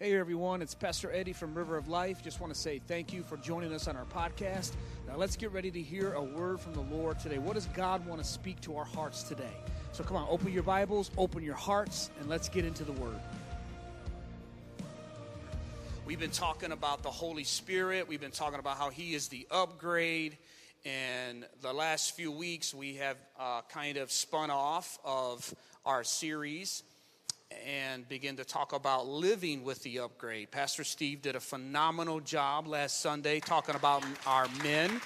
Hey everyone, it's Pastor Eddie from River of Life. Just want to say thank you for joining us on our podcast. Now let's get ready to hear a word from the Lord today. What does God want to speak to our hearts today? So come on, open your Bibles, open your hearts, and let's get into the word. We've been talking about the Holy Spirit. We've been talking about how He is the upgrade. And the last few weeks, we have uh, kind of spun off of our series and begin to talk about living with the upgrade. Pastor Steve did a phenomenal job last Sunday talking about our men.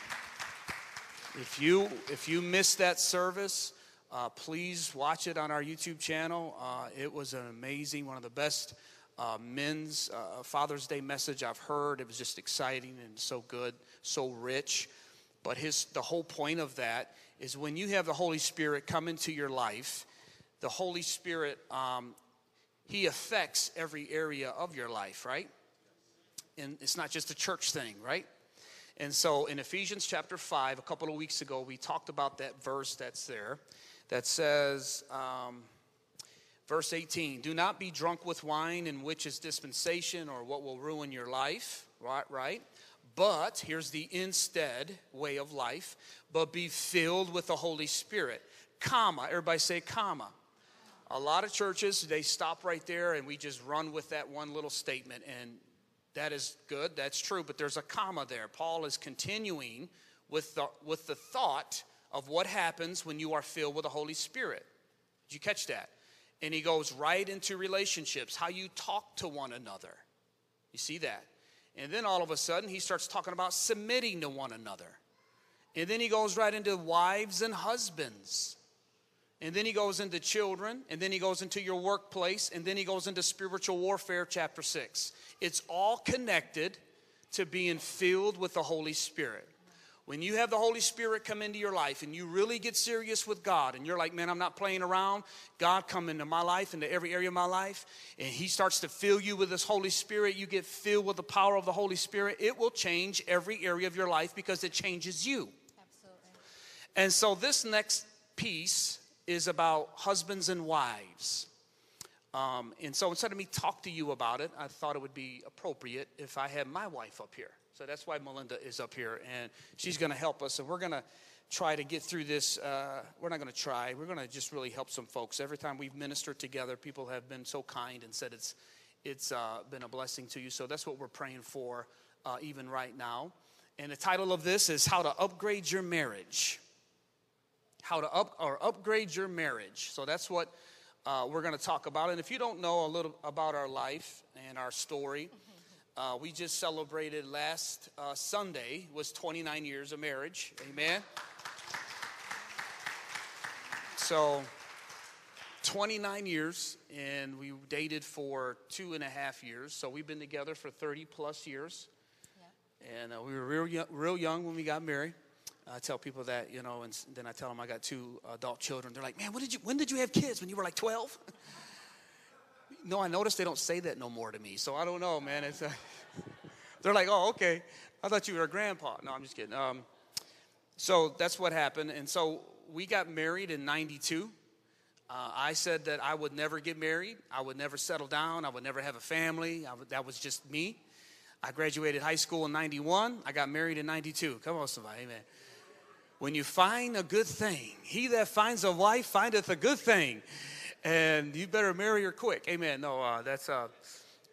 If you if you missed that service, uh, please watch it on our YouTube channel. Uh, it was an amazing, one of the best uh, men's uh, Father's Day message I've heard. It was just exciting and so good, so rich. But his the whole point of that is when you have the Holy Spirit come into your life, the Holy Spirit um, he affects every area of your life, right? And it's not just a church thing, right? And so in Ephesians chapter 5, a couple of weeks ago, we talked about that verse that's there that says, um, verse 18, do not be drunk with wine in which is dispensation or what will ruin your life, right? Right? But here's the instead way of life, but be filled with the Holy Spirit. Comma, everybody say comma. A lot of churches, they stop right there and we just run with that one little statement. And that is good, that's true, but there's a comma there. Paul is continuing with the, with the thought of what happens when you are filled with the Holy Spirit. Did you catch that? And he goes right into relationships, how you talk to one another. You see that? And then all of a sudden, he starts talking about submitting to one another. And then he goes right into wives and husbands and then he goes into children, and then he goes into your workplace, and then he goes into spiritual warfare, chapter 6. It's all connected to being filled with the Holy Spirit. When you have the Holy Spirit come into your life and you really get serious with God, and you're like, man, I'm not playing around, God come into my life, into every area of my life, and He starts to fill you with this Holy Spirit, you get filled with the power of the Holy Spirit, it will change every area of your life because it changes you. Absolutely. And so, this next piece is about husbands and wives. Um, and so instead of me talk to you about it, I thought it would be appropriate if I had my wife up here. So that's why Melinda is up here, and she's going to help us. And we're going to try to get through this. Uh, we're not going to try. We're going to just really help some folks. Every time we've ministered together, people have been so kind and said it's it's uh, been a blessing to you. So that's what we're praying for, uh, even right now. And the title of this is How to Upgrade Your Marriage how to up or upgrade your marriage. So that's what uh, we're going to talk about. And if you don't know a little about our life and our story, uh, we just celebrated last uh, Sunday was 29 years of marriage. Amen. So 29 years, and we dated for two and a half years. So we've been together for 30 plus years. Yeah. And uh, we were real, real young when we got married. I tell people that, you know, and then I tell them I got two adult children. They're like, man, when did you, when did you have kids? When you were like 12? no, I noticed they don't say that no more to me. So I don't know, man. It's, uh, they're like, oh, okay. I thought you were a grandpa. No, I'm just kidding. Um, so that's what happened. And so we got married in 92. Uh, I said that I would never get married. I would never settle down. I would never have a family. That was just me. I graduated high school in 91. I got married in 92. Come on, somebody. Amen when you find a good thing, he that finds a wife findeth a good thing. And you better marry her quick. Amen. No, uh, that's, uh,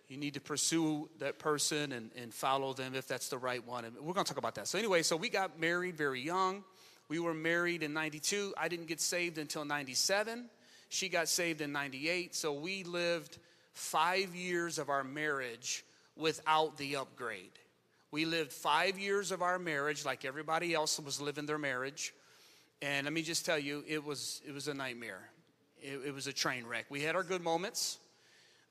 you need to pursue that person and, and follow them if that's the right one. And we're going to talk about that. So, anyway, so we got married very young. We were married in 92. I didn't get saved until 97. She got saved in 98. So, we lived five years of our marriage without the upgrade. We lived five years of our marriage like everybody else was living their marriage. And let me just tell you, it was, it was a nightmare. It, it was a train wreck. We had our good moments,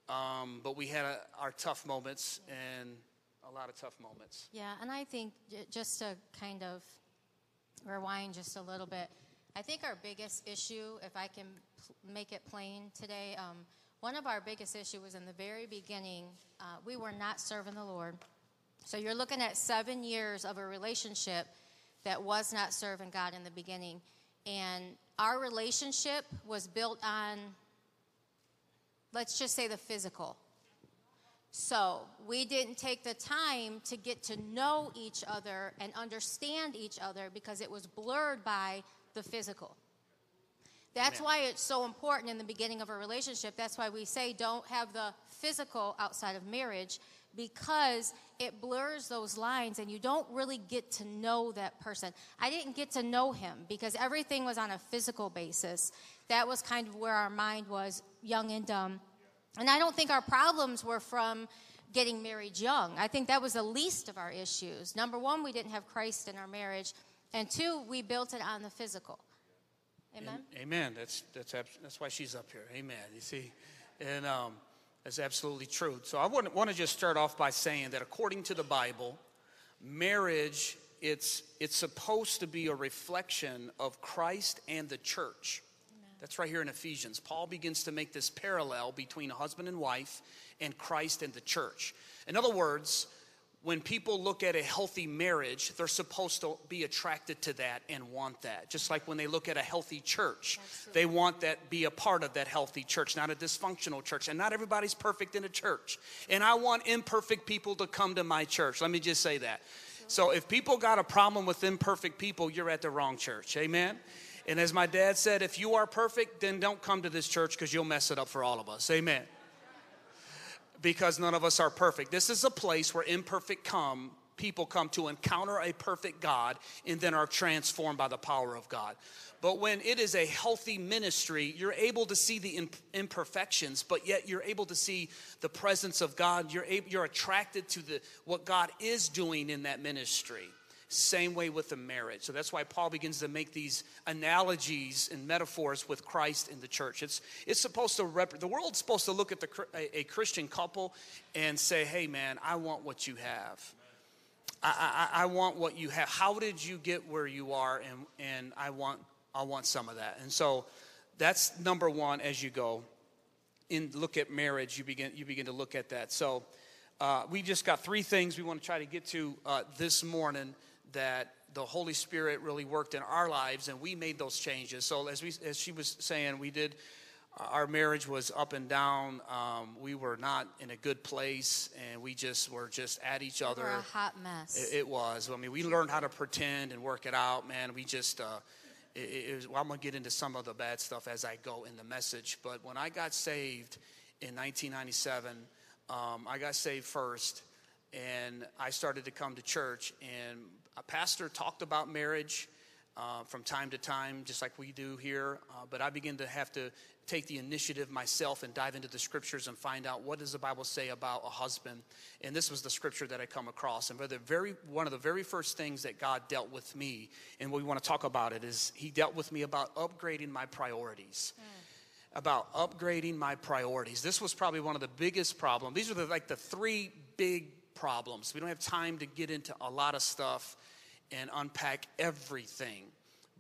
um, but we had a, our tough moments and a lot of tough moments. Yeah, and I think just to kind of rewind just a little bit, I think our biggest issue, if I can make it plain today, um, one of our biggest issues was in the very beginning, uh, we were not serving the Lord. So you're looking at seven years of a relationship that was not serving God in the beginning. And our relationship was built on, let's just say, the physical. So we didn't take the time to get to know each other and understand each other because it was blurred by the physical. That's why it's so important in the beginning of a relationship. That's why we say don't have the physical outside of marriage because it blurs those lines and you don't really get to know that person. I didn't get to know him because everything was on a physical basis. That was kind of where our mind was young and dumb. And I don't think our problems were from getting married young. I think that was the least of our issues. Number one, we didn't have Christ in our marriage. And two, we built it on the physical. Amen. Amen. That's that's that's why she's up here. Amen. You see, and um, that's absolutely true. So I want want to just start off by saying that according to the Bible, marriage it's it's supposed to be a reflection of Christ and the church. That's right here in Ephesians. Paul begins to make this parallel between a husband and wife and Christ and the church. In other words, when people look at a healthy marriage, they're supposed to be attracted to that and want that. Just like when they look at a healthy church, Absolutely. they want that be a part of that healthy church, not a dysfunctional church. And not everybody's perfect in a church. And I want imperfect people to come to my church. Let me just say that. So if people got a problem with imperfect people, you're at the wrong church. Amen. And as my dad said, if you are perfect, then don't come to this church because you'll mess it up for all of us. Amen because none of us are perfect. This is a place where imperfect come people come to encounter a perfect God and then are transformed by the power of God. But when it is a healthy ministry, you're able to see the imperfections, but yet you're able to see the presence of God. You're, able, you're attracted to the, what God is doing in that ministry. Same way with the marriage. So that's why Paul begins to make these analogies and metaphors with Christ in the church. It's, it's supposed to, rep- the world's supposed to look at the, a, a Christian couple and say, hey man, I want what you have. I, I, I, want what you have. How did you get where you are? And, and I want I want some of that. And so that's number one as you go. In look at marriage, you begin you begin to look at that. So uh, we just got three things we want to try to get to uh, this morning that the Holy Spirit really worked in our lives, and we made those changes. So as we, as she was saying, we did. Uh, our marriage was up and down. Um, we were not in a good place, and we just were just at each other. We were a hot mess. It, it, was. I mean, we learned how to pretend and work it out. Man, we just. Uh, it, it was, well, I'm gonna get into some of the bad stuff as I go in the message. But when I got saved in 1997, um, I got saved first, and I started to come to church. And a pastor talked about marriage uh, from time to time, just like we do here. Uh, but I began to have to take the initiative myself and dive into the scriptures and find out what does the Bible say about a husband. And this was the scripture that I come across. And the very one of the very first things that God dealt with me, and we want to talk about it, is He dealt with me about upgrading my priorities. Mm about upgrading my priorities. This was probably one of the biggest problems. These are the, like the three big problems. We don't have time to get into a lot of stuff and unpack everything.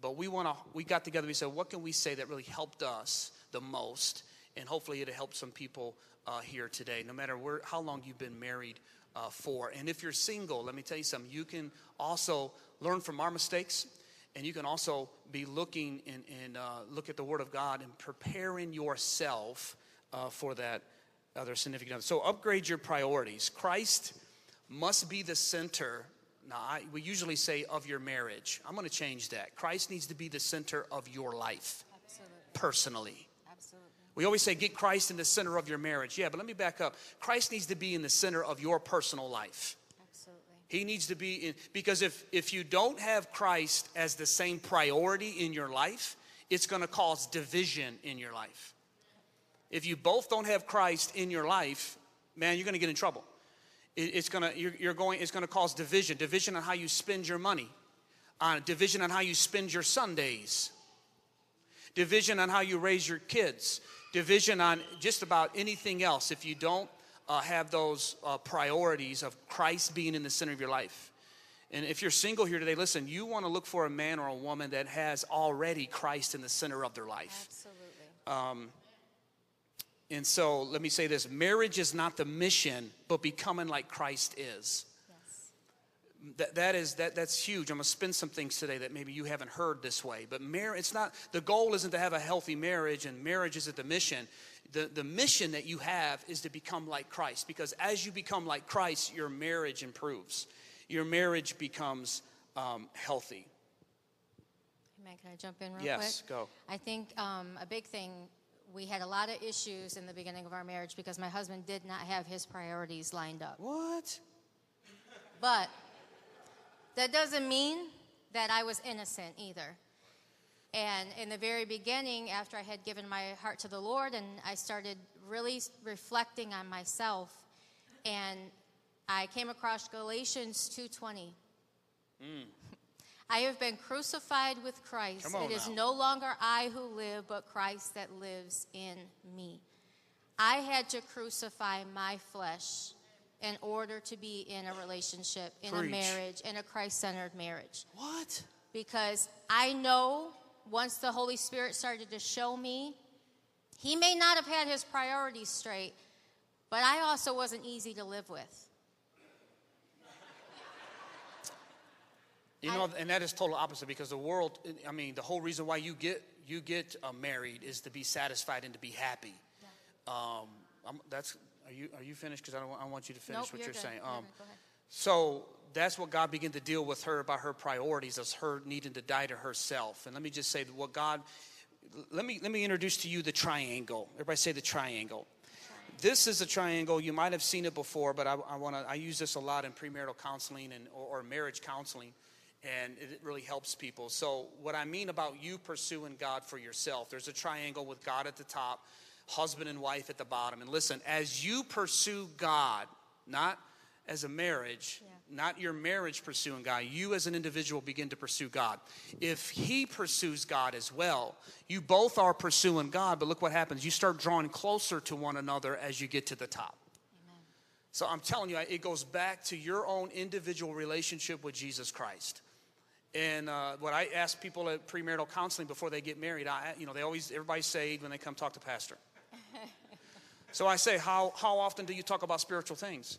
But we want to, we got together, we said, what can we say that really helped us the most? And hopefully it'll help some people uh, here today, no matter where, how long you've been married uh, for. And if you're single, let me tell you something, you can also learn from our mistakes. And you can also be looking and, and uh, look at the Word of God and preparing yourself uh, for that other significant other. So upgrade your priorities. Christ must be the center. Now, I, we usually say of your marriage. I'm going to change that. Christ needs to be the center of your life, Absolutely. personally. Absolutely. We always say, get Christ in the center of your marriage. Yeah, but let me back up. Christ needs to be in the center of your personal life. Absolutely. He needs to be in, because if, if you don't have Christ as the same priority in your life, it's going to cause division in your life. If you both don't have Christ in your life, man, you're going to get in trouble it's gonna you're, you're going it's gonna cause division division on how you spend your money uh, division on how you spend your sundays division on how you raise your kids division on just about anything else if you don't uh, have those uh, priorities of christ being in the center of your life. And if you're single here today listen you want to look for a man or a woman that has already christ in the center of their life. Absolutely. Um, and so let me say this marriage is not the mission, but becoming like Christ is. Yes. that, that is that that's huge. I'm gonna spin some things today that maybe you haven't heard this way. But marriage, it's not the goal isn't to have a healthy marriage, and marriage isn't the mission. The, the mission that you have is to become like Christ because as you become like Christ, your marriage improves. Your marriage becomes um, healthy. Amen. Can I jump in real Yes, quick? go. I think um, a big thing, we had a lot of issues in the beginning of our marriage because my husband did not have his priorities lined up. What? But that doesn't mean that I was innocent either. And in the very beginning, after I had given my heart to the Lord and I started really reflecting on myself, and I came across Galatians 2:20. I have been crucified with Christ. It is now. no longer I who live, but Christ that lives in me. I had to crucify my flesh in order to be in a relationship, in Preach. a marriage, in a Christ centered marriage. What? Because I know once the Holy Spirit started to show me, He may not have had His priorities straight, but I also wasn't easy to live with. You know, and that is total opposite because the world. I mean, the whole reason why you get you get uh, married is to be satisfied and to be happy. Um, I'm, that's are you are you finished? Because I don't want- I want you to finish Nope, what you're you're, saying. Um, good. Go ahead. so that's what God began to deal with her about her priorities, as her needing to die to herself. And let me just say that what God. Let me let me introduce to you the triangle. Everybody say the triangle. This is a triangle. You might have seen it before, but I, I want to. I use this a lot in premarital counseling and or, or marriage counseling, and it really helps people. So, what I mean about you pursuing God for yourself, there's a triangle with God at the top, husband and wife at the bottom. And listen, as you pursue God, not as a marriage, Yeah. not your marriage pursuing God, you as an individual begin to pursue God. If he pursues God as well, you both are pursuing God, but look what happens. You start drawing closer to one another as you get to the top. Amen. So I'm telling you, it goes back to your own individual relationship with Jesus Christ. And uh, what I ask people at premarital counseling before they get married, I, you know, they always, everybody's saved when they come talk to pastor. so I say, how, how often do you talk about spiritual things?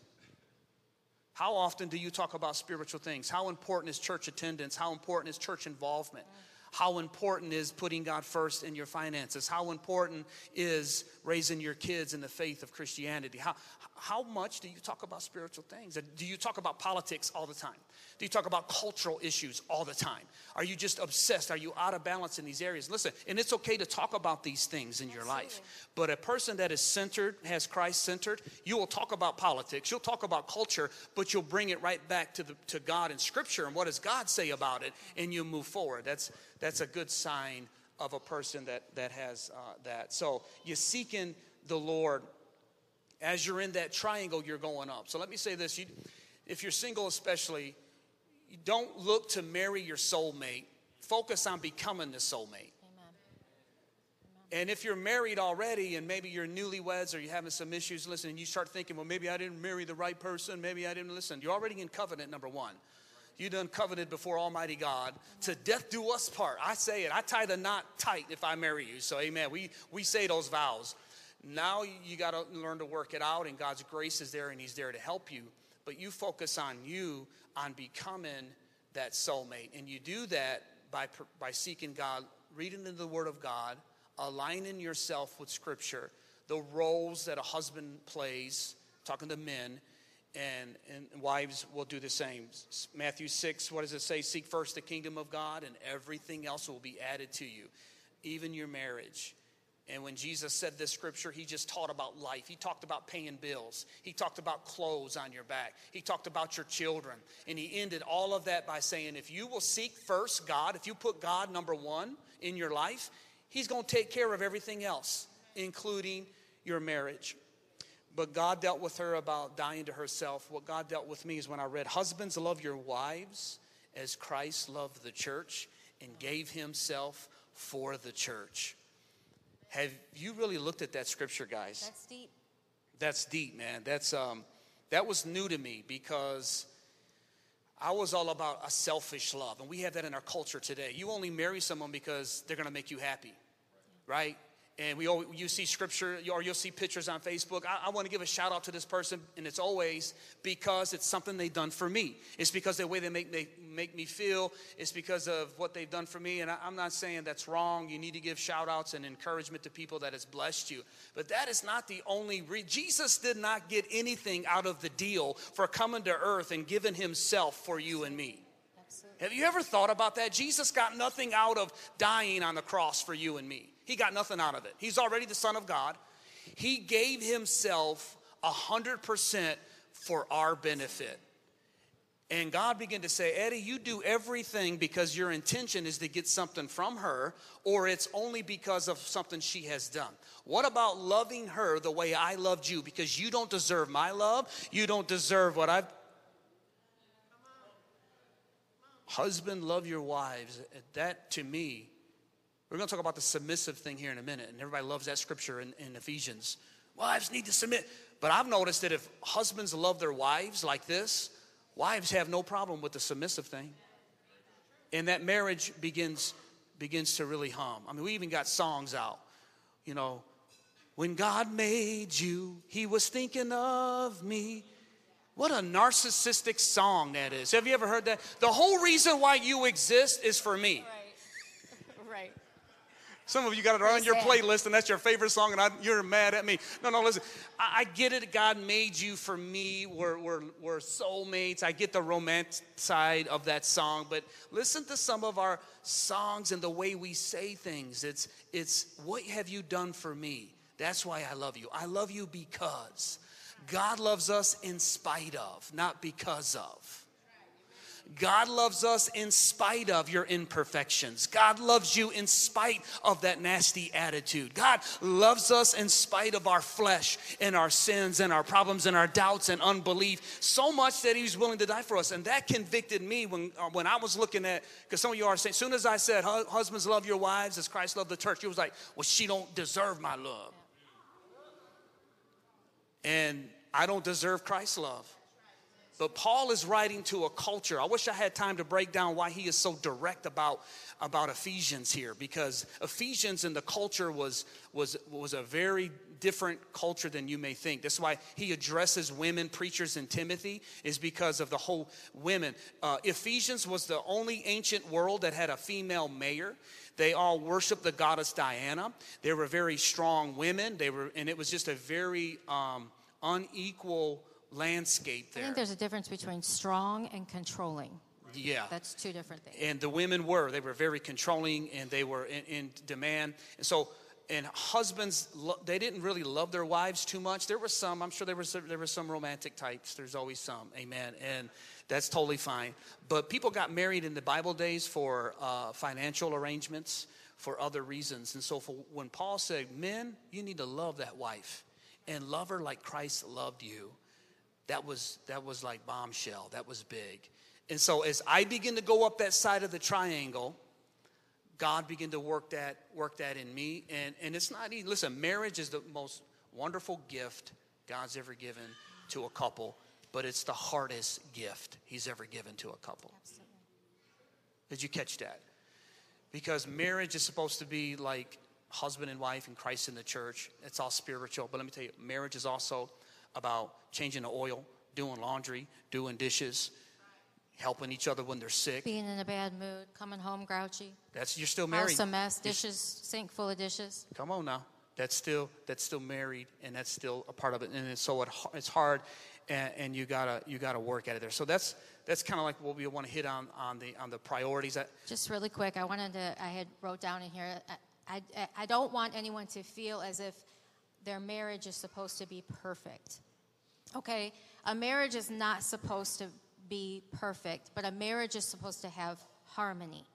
How often do you talk about spiritual things? How important is church attendance? How important is church involvement? How important is putting God first in your finances? How important is raising your kids in the faith of Christianity? How, how much do you talk about spiritual things? Do you talk about politics all the time? Do you talk about cultural issues all the time? Are you just obsessed? Are you out of balance in these areas? Listen, and it's okay to talk about these things in your life. But a person that is centered, has Christ centered, you will talk about politics, you'll talk about culture, but you'll bring it right back to, the, to God and Scripture and what does God say about it, and you move forward. That's, that's a good sign of a person that, that has uh, that. So you're seeking the Lord. As you're in that triangle, you're going up. So let me say this you, if you're single, especially, you don't look to marry your soulmate, focus on becoming the soulmate. Amen. And if you're married already and maybe you're newlyweds or you're having some issues, listen, and you start thinking, well, maybe I didn't marry the right person, maybe I didn't listen. You're already in covenant, number one. You done covenanted before Almighty God. To death do us part. I say it. I tie the knot tight if I marry you. So amen. We we say those vows. Now you got to learn to work it out, and God's grace is there, and He's there to help you. But you focus on you, on becoming that soulmate, and you do that by by seeking God, reading in the Word of God, aligning yourself with Scripture, the roles that a husband plays, talking to men, and, and wives will do the same. Matthew 6, what does it say? Seek first the kingdom of God, and everything else will be added to you, even your marriage. And when Jesus said this scripture, he just taught about life. He talked about paying bills. He talked about clothes on your back. He talked about your children. And he ended all of that by saying, if you will seek first God, if you put God number one in your life, he's going to take care of everything else, including your marriage. But God dealt with her about dying to herself. What God dealt with me is when I read, Husbands, love your wives as Christ loved the church and gave himself for the church. Have you really looked at that scripture, guys? That's deep. That's deep, man. That's um, that was new to me because I was all about a selfish love, and we have that in our culture today. You only marry someone because they're going to make you happy, right? And we all, you see scripture or you'll see pictures on Facebook. I, I want to give a shout out to this person, and it's always because it's something they've done for me. It's because the way they make, they make me feel. It's because of what they've done for me. And I, I'm not saying that's wrong. You need to give shout outs and encouragement to people that has blessed you. But that is not the only re- Jesus did not get anything out of the deal for coming to earth and giving himself for you and me. Absolutely. Have you ever thought about that? Jesus got nothing out of dying on the cross for you and me. He got nothing out of it. He's already the Son of God. He gave himself 100% for our benefit. And God began to say, Eddie, you do everything because your intention is to get something from her, or it's only because of something she has done. What about loving her the way I loved you? Because you don't deserve my love. You don't deserve what I've. Husband, love your wives. That to me, we're going to talk about the submissive thing here in a minute, and everybody loves that scripture in, in Ephesians. Wives need to submit. But I've noticed that if husbands love their wives like this, wives have no problem with the submissive thing. And that marriage begins begins to really hum. I mean, we even got songs out. You know, when God made you, he was thinking of me. What a narcissistic song that is. Have you ever heard that? The whole reason why you exist is for me. Some of you got it on your playlist, and that's your favorite song, and I, you're mad at me. No, no, listen. I, I get it. God made you for me. We're, we're, we're soulmates. I get the romance side of that song, but listen to some of our songs and the way we say things. It's, it's what have you done for me? That's why I love you. I love you because God loves us in spite of, not because of. God loves us in spite of your imperfections. God loves you in spite of that nasty attitude. God loves us in spite of our flesh and our sins and our problems and our doubts and unbelief so much that He was willing to die for us. And that convicted me when, uh, when I was looking at, because some of you are saying, as soon as I said, husbands love your wives as Christ loved the church, you was like, well, she don't deserve my love. And I don't deserve Christ's love. But Paul is writing to a culture. I wish I had time to break down why he is so direct about, about Ephesians here, because Ephesians in the culture was, was, was a very different culture than you may think. That's why he addresses women preachers in Timothy, is because of the whole women. Uh, Ephesians was the only ancient world that had a female mayor. They all worshiped the goddess Diana. They were very strong women. They were, and it was just a very um, unequal landscape I think there's a difference between strong and controlling. Yeah. That's two different things. and the women were they were very controlling and they were in, in demand. And so and husbands, they didn't really love their wives too much. There were some i'm sure there were some, there were some romantic types. There's always some. Amen. And that's totally fine. But people got married in the bible days for uh, financial arrangements for other reasons. And so for, when paul said men you need to love that wife and love her like christ loved you that was that was like bombshell that was big and so as i begin to go up that side of the triangle god began to work that work that in me and and it's not easy listen marriage is the most wonderful gift god's ever given to a couple but it's the hardest gift he's ever given to a couple Absolutely. did you catch that because marriage is supposed to be like husband and wife and Christ in the church. It's all spiritual. But let me tell you, marriage is also about changing the oil, doing laundry, doing dishes, helping each other when they're sick. Being in a bad mood, coming home grouchy, That's you're still married. house a mess, You're- dishes, sink full of dishes. Come on now. That's still that's still married, and that's still a part of it. And it's, so it, it's hard, and, and you gotta you gotta work at it there. So that's that's kind of like what we want to hit on on the on the priorities. That Just really quick, I wanted to, I had wrote down in here, I, I, I don't want anyone to feel as if their marriage is supposed to be perfect. Okay? A marriage is not supposed to be perfect, but a marriage is supposed to have harmony.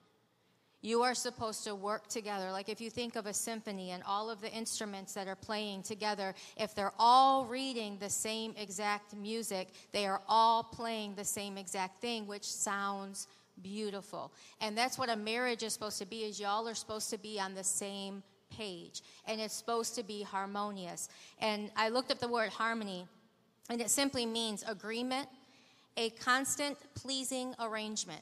You are supposed to work together. Like if you think of a symphony and all of the instruments that are playing together, if they're all reading the same exact music, they are all playing the same exact thing, which sounds beautiful. And that's what a marriage is supposed to be is y'all are supposed to be on the same page and it's supposed to be harmonious. And I looked up the word harmony and it simply means agreement, a constant pleasing arrangement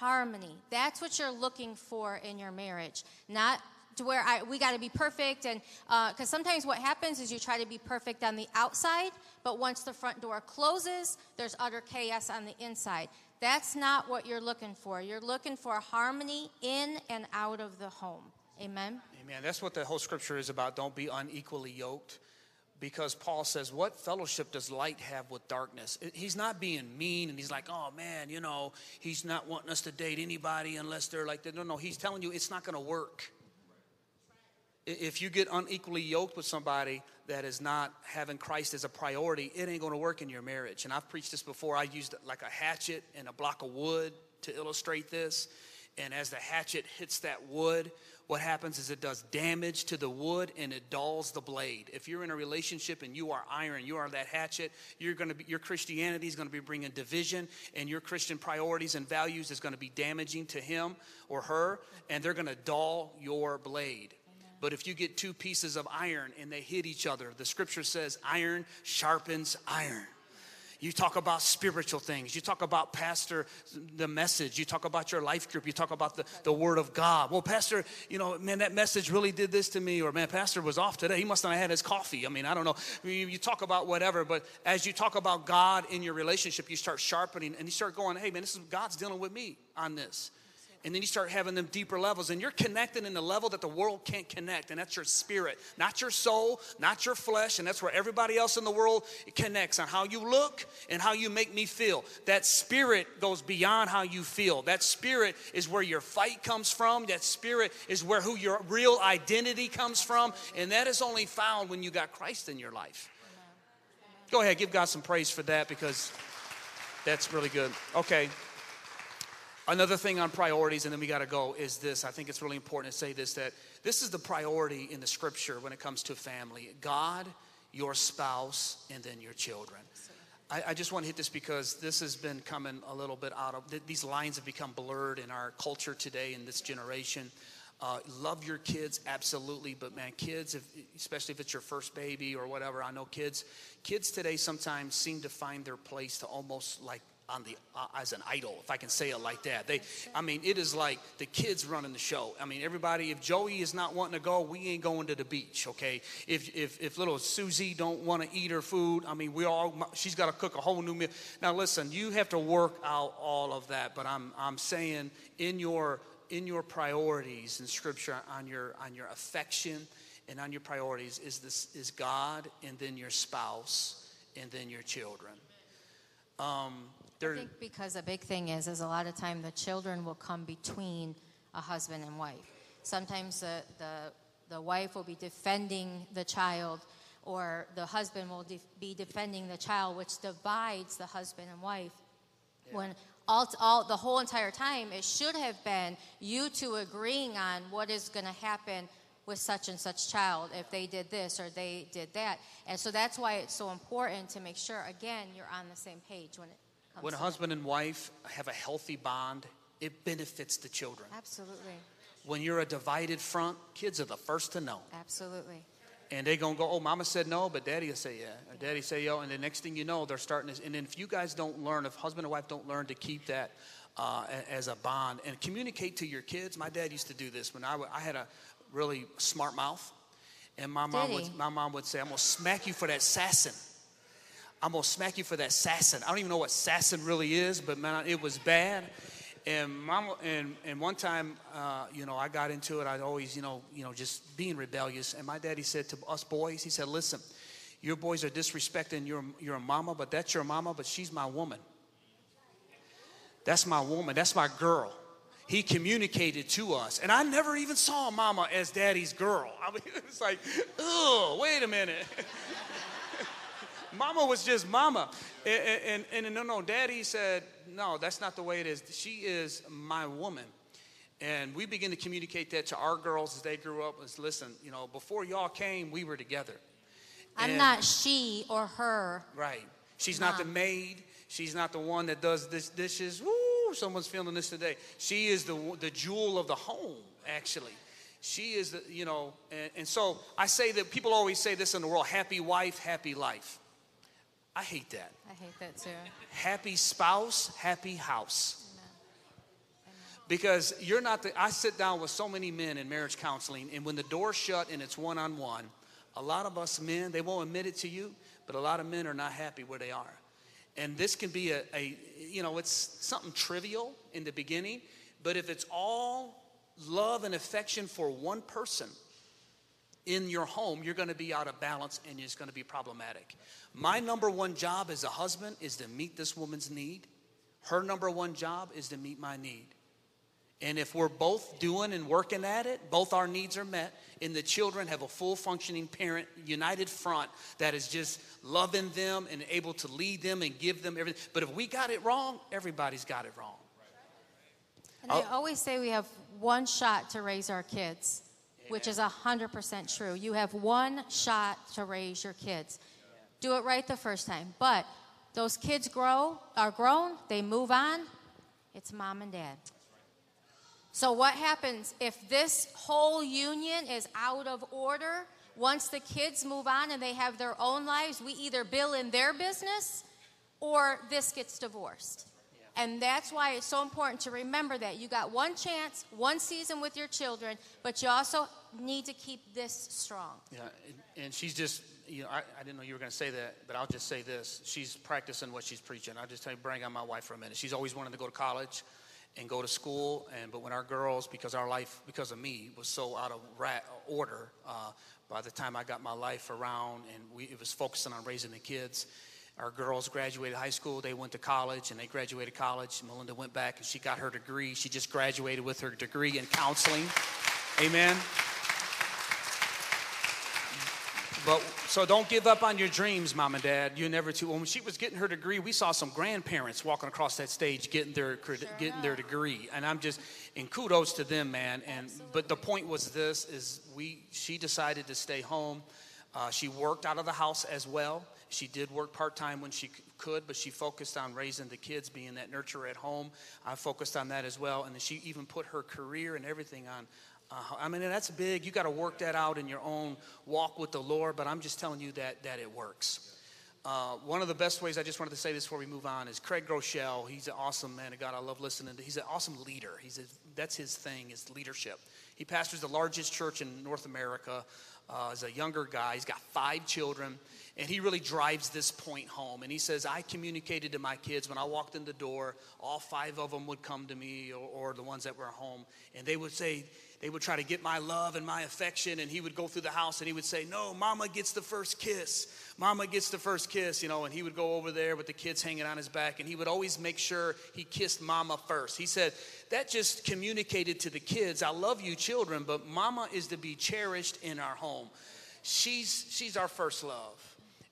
harmony. That's what you're looking for in your marriage. Not to where I, we got to be perfect. And because uh, sometimes what happens is you try to be perfect on the outside, but once the front door closes, there's utter chaos on the inside. That's not what you're looking for. You're looking for harmony in and out of the home. Amen. Amen. That's what the whole scripture is about. Don't be unequally yoked. Because Paul says, What fellowship does light have with darkness? He's not being mean and he's like, Oh man, you know, he's not wanting us to date anybody unless they're like. No, no, he's telling you it's not going to work. If you get unequally yoked with somebody that is not having Christ as a priority, it ain't going to work in your marriage. And I've preached this before. I used like a hatchet and a block of wood to illustrate this. And as the hatchet hits that wood, what happens is it does damage to the wood and it dulls the blade. If you're in a relationship and you are iron, you are that hatchet, you're going to be, your Christianity is going to be bringing division and your Christian priorities and values is going to be damaging to him or her and they're going to dull your blade. But if you get two pieces of iron and they hit each other, the scripture says iron sharpens iron. You talk about spiritual things. You talk about pastor, the message. You talk about your life group. You talk about the, the word of God. Well, pastor, you know, man, that message really did this to me. Or man, pastor was off today. He must not have had his coffee. I mean, I don't know. You, you talk about whatever, but as you talk about God in your relationship, you start sharpening and you start going, hey, man, this is God's dealing with me on this and then you start having them deeper levels and you're connecting in the level that the world can't connect and that's your spirit not your soul not your flesh and that's where everybody else in the world connects on how you look and how you make me feel. That spirit goes beyond how you feel. That spirit is where your fight comes from. That spirit is where who your real identity comes from and that is only found when you got christ in your life. Go ahead give god some praise for that because that's really good. Okay Another thing on priorities, and then we got to go, is this. I think it's really important to say this that this is the priority in the scripture when it comes to family God, your spouse, and then your children. I, I just want to hit this because this has been coming a little bit out of, these lines have become blurred in our culture today in this generation. Uh, love your kids absolutely but man kids if, especially if it's your first baby or whatever i know kids kids today sometimes seem to find their place to almost like on the uh, as an idol, if I can say it like that. They, I mean, it is like the kids running the show. I mean, everybody. If Joey is not wanting to go, we ain't going to the beach. Okay. If if if little Susie don't want to eat her food, I mean, we all. She's got to cook a whole new meal. Now, listen, you have to work out all of that. But I'm I'm saying in your in your priorities in Scripture on your on your affection and on your priorities is this is God and then your spouse and then your children. Um, I think because a big thing is, is a lot of time the children will come between a husband and wife. Sometimes the, the, the wife will be defending the child, or the husband will de- be defending the child, which divides the husband and wife. When all, all the whole entire time, it should have been you two agreeing on what is going to happen with such and such child if they did this or they did that. And so that's why it's so important to make sure, again, you're on the same page when it when a husband and wife have a healthy bond, it benefits the children. Absolutely. When you're a divided front, kids are the first to know. Absolutely. And they're going to go, oh, mama said no, but daddy will say yeah. Or daddy say yo. And the next thing you know, they're starting to. And then if you guys don't learn, if husband and wife don't learn to keep that uh, as a bond and communicate to your kids. My dad used to do this when I, w- I had a really smart mouth. And my mom, would, my mom would say, I'm going to smack you for that sassing. I'm gonna smack you for that sassin. I don't even know what sassin really is, but man, it was bad. And and and one time, uh, you know, I got into it. I'd always, you know, you know, just being rebellious. And my daddy said to us boys, he said, "Listen, your boys are disrespecting your your mama, but that's your mama, but she's my woman. That's my woman. That's my girl." He communicated to us, and I never even saw mama as daddy's girl. I mean, like, oh, wait a minute. mama was just mama. And, and, and, no, no, daddy said, no, that's not the way it is. She is my woman. And we begin to communicate that to our girls as they grew up. Was listen, you know, before y'all came, we were together. I'm and, not she or her. Right. She's mom. not the maid. She's not the one that does this dishes. Woo, someone's feeling this today. She is the the jewel of the home, actually. She is the, you know, and, and so I say that people always say this in the world happy wife, happy life. I hate that. I hate that too. Happy spouse, happy house. because you're not the. I sit down with so many men in marriage counseling, and when the door's shut and it's one on one, a lot of us men, they won't admit it to you, but a lot of men are not happy where they are. And this can be a, a you know, it's something trivial in the beginning, but if it's all love and affection for one person, in your home, you're going to be out of balance and it's going to be problematic. My number one job as a husband is to meet this woman's need. Her number one job is to meet my need. And if we're both doing and working at it, both our needs are met, and the children have a full functioning parent, united front that is just loving them and able to lead them and give them everything. But if we got it wrong, everybody's got it wrong. And I always say we have one shot to raise our kids, which is 100% true. You have one shot to raise your kids. Do it right the first time. But those kids grow, are grown, they move on. It's mom and dad. So, what happens if this whole union is out of order? Once the kids move on and they have their own lives, we either bill in their business or this gets divorced. And that's why it's so important to remember that you got one chance, one season with your children, but you also need to keep this strong. Yeah, and, and she's just, you know, I, I didn't know you were going to say that, but I'll just say this. She's practicing what she's preaching. I'll just tell you, bring on my wife for a minute. She's always wanted to go to college and go to school. And but when our girls, because our life, because of me, was so out of rat, order, uh, by the time I got my life around and we, it was focusing on raising the kids. Our girls graduated high school, they went to college, and they graduated college. Melinda went back and she got her degree. She just graduated with her degree in counseling. Amen. But so don't give up on your dreams, mom and dad. You're never too. When she was getting her degree, we saw some grandparents walking across that stage getting their sure getting their degree, and I'm just and kudos to them, man. And Absolutely. but the point was this: is we she decided to stay home. Uh, she worked out of the house as well. She did work part time when she could, but she focused on raising the kids, being that nurturer at home. I focused on that as well, and then she even put her career and everything on uh, I mean, that's big. You got to work that out in your own walk with the Lord, but I'm just telling you that, that it works. Uh, one of the best ways, I just wanted to say this before we move on, is Craig Groeschel. He's an awesome man of God. I love listening to He's an awesome leader. He's a, that's his thing, is leadership. He pastors the largest church in North America uh, as a younger guy. He's got five children, and he really drives this point home. And he says, I communicated to my kids when I walked in the door, all five of them would come to me, or, or the ones that were home, and they would say, they would try to get my love and my affection and he would go through the house and he would say no mama gets the first kiss. Mama gets the first kiss you know and he would go over there with the kids hanging on his back and he would always make sure he kissed mama first. He said that just communicated to the kids i love you children but mama is to be cherished in our home. She's she's our first love.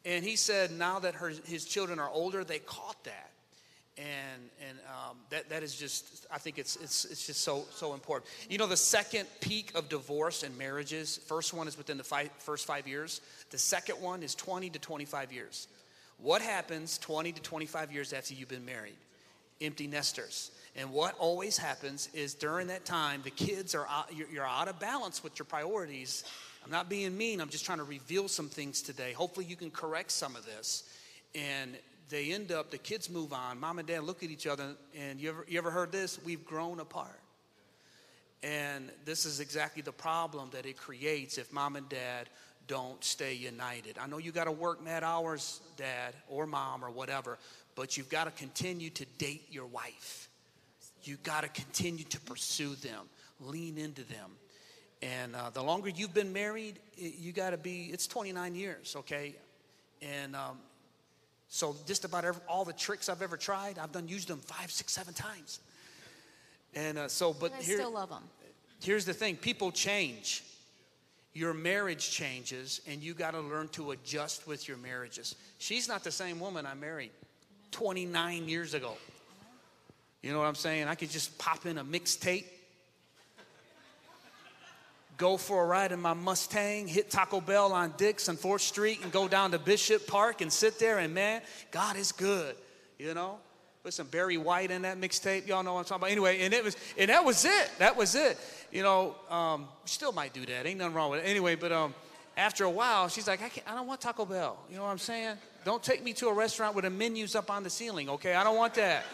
And he said now that her, his children are older they caught that and and um, that that is just I think it's it's it's just so so important. You know, the second peak of divorce and marriages. First one is within the first five years. The second one is 20 to 25 years. What happens 20 to 25 years after you've been married? Empty nesters. And what always happens is during that time, the kids are out, you're, you're out of balance with your priorities. I'm not being mean. I'm just trying to reveal some things today. Hopefully, you can correct some of this. And they end up, the kids move on. Mom and dad look at each other, and you ever, you ever heard this? We've grown apart. And this is exactly the problem that it creates if mom and dad don't stay united. I know you got to work mad hours, dad or mom or whatever, but you've got to continue to date your wife. You've got to continue to pursue them, lean into them. And uh, the longer you've been married, you got to be, it's 29 years, okay? And um, so just about every, all the tricks I've ever tried, I've done used them five, six, seven times. And uh, so, but I here, still love them. Here's the thing: people change. Your marriage changes, and you got to learn to adjust with your marriages. She's not the same woman I married 29 years ago. You know what I'm saying? I could just pop in a mixtape go for a ride in my Mustang, hit Taco Bell on Dix and 4th Street, and go down to Bishop Park and sit there, and man, God is good, you know? Put some Barry White in that mixtape. Y'all know what I'm talking about. Anyway, and it was, and that was it. That was it. You know, um, still might do that. Ain't nothing wrong with it. Anyway, but um, after a while, she's like, I, can't, I don't want Taco Bell. You know what I'm saying? Don't take me to a restaurant with the menus up on the ceiling, okay? I don't want that.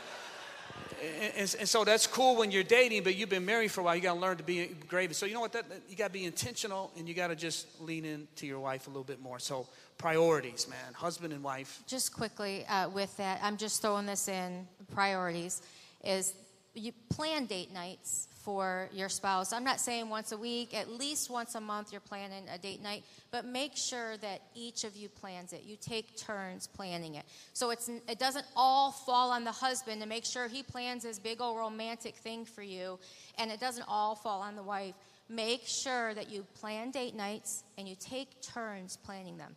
And, and, so that's cool when you're dating, but you've been married for a while. You got to learn to be grave. So you know what? That you got to be intentional, and you got to just lean into your wife a little bit more. So priorities, man, husband and wife. Just quickly uh, with that, I'm just throwing this in. Priorities is you plan date nights for your spouse. I'm not saying once a week, at least once a month you're planning a date night, but make sure that each of you plans it. You take turns planning it. So it's it doesn't all fall on the husband to make sure he plans this big old romantic thing for you and it doesn't all fall on the wife. Make sure that you plan date nights and you take turns planning them.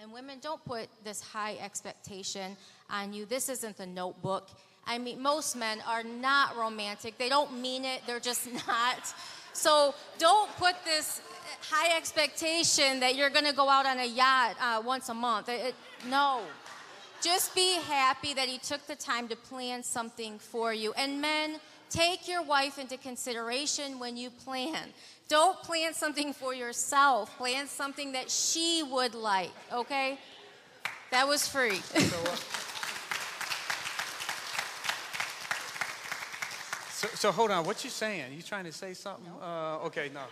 And women don't put this high expectation on you. This isn't the notebook. I mean, most men are not romantic. They don't mean it, they're just not. So don't put this high expectation that you're going to go out on a yacht uh, once a month. It, it, no. Just be happy that he took the time to plan something for you. And men, take your wife into consideration when you plan. Don't plan something for yourself. Plan something that she would like, okay? That was free. So, uh, so, hold on. What you saying? You trying to say something? No. Uh, okay, no.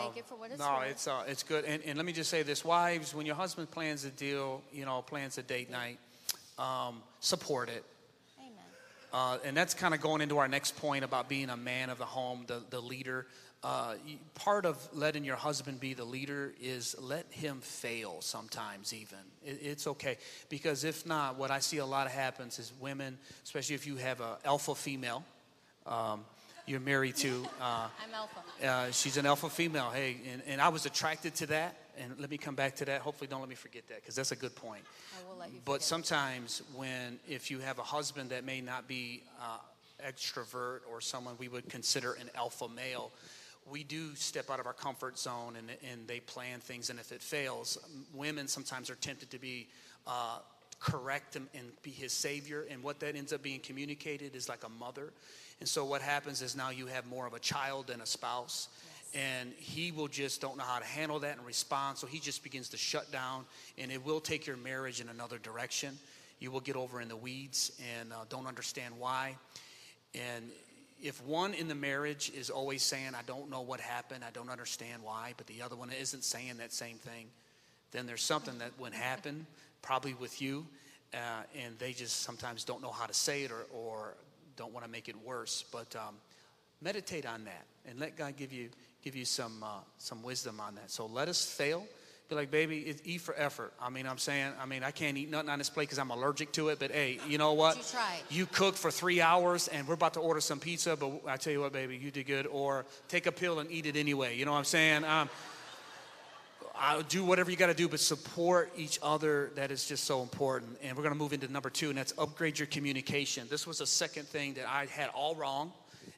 Take it for what it's No, worth. it's uh, it's good. And, and let me just say this: wives, when your husband plans a deal, you know, plans a date night, um, support it. Uh, and that's kind of going into our next point about being a man of the home, the, the leader. Uh, part of letting your husband be the leader is let him fail sometimes, even. It, it's okay. Because if not, what I see a lot of happens is women, especially if you have a alpha female, um, you're married to. Uh, I'm alpha. uh, she's an alpha female. Hey, and, and I was attracted to that. And let me come back to that. Hopefully, don't let me forget that because that's a good point. I will let you But forget. sometimes, when if you have a husband that may not be uh, extrovert or someone we would consider an alpha male, we do step out of our comfort zone and, and they plan things. And if it fails, women sometimes are tempted to be. Uh, correct him and be his savior and what that ends up being communicated is like a mother and so what happens is now you have more of a child than a spouse and he will just don't know how to handle that and respond. So he just begins to shut down and it will take your marriage in another direction. You will get over in the weeds and uh, don't understand why. And if one in the marriage is always saying i don't know what happened i don't understand why but the other one isn't saying that same thing then there's something that would happen probably with you uh, and they just sometimes don't know how to say it or, or don't want to make it worse. But um, meditate on that and let god give you give you some uh, some wisdom on that so let us fail be like baby it's eat for effort i mean i'm saying i mean i can't eat nothing on this plate because i'm allergic to it but hey you know what you tried. you cook for three hours and we're about to order some pizza but i tell you what baby you did good or take a pill and eat it anyway you know what i'm saying um, I'll do whatever you got to do, but support each other. That is just so important. And we're going to move into number two, and that's upgrade your communication. This was a second thing that I had all wrong.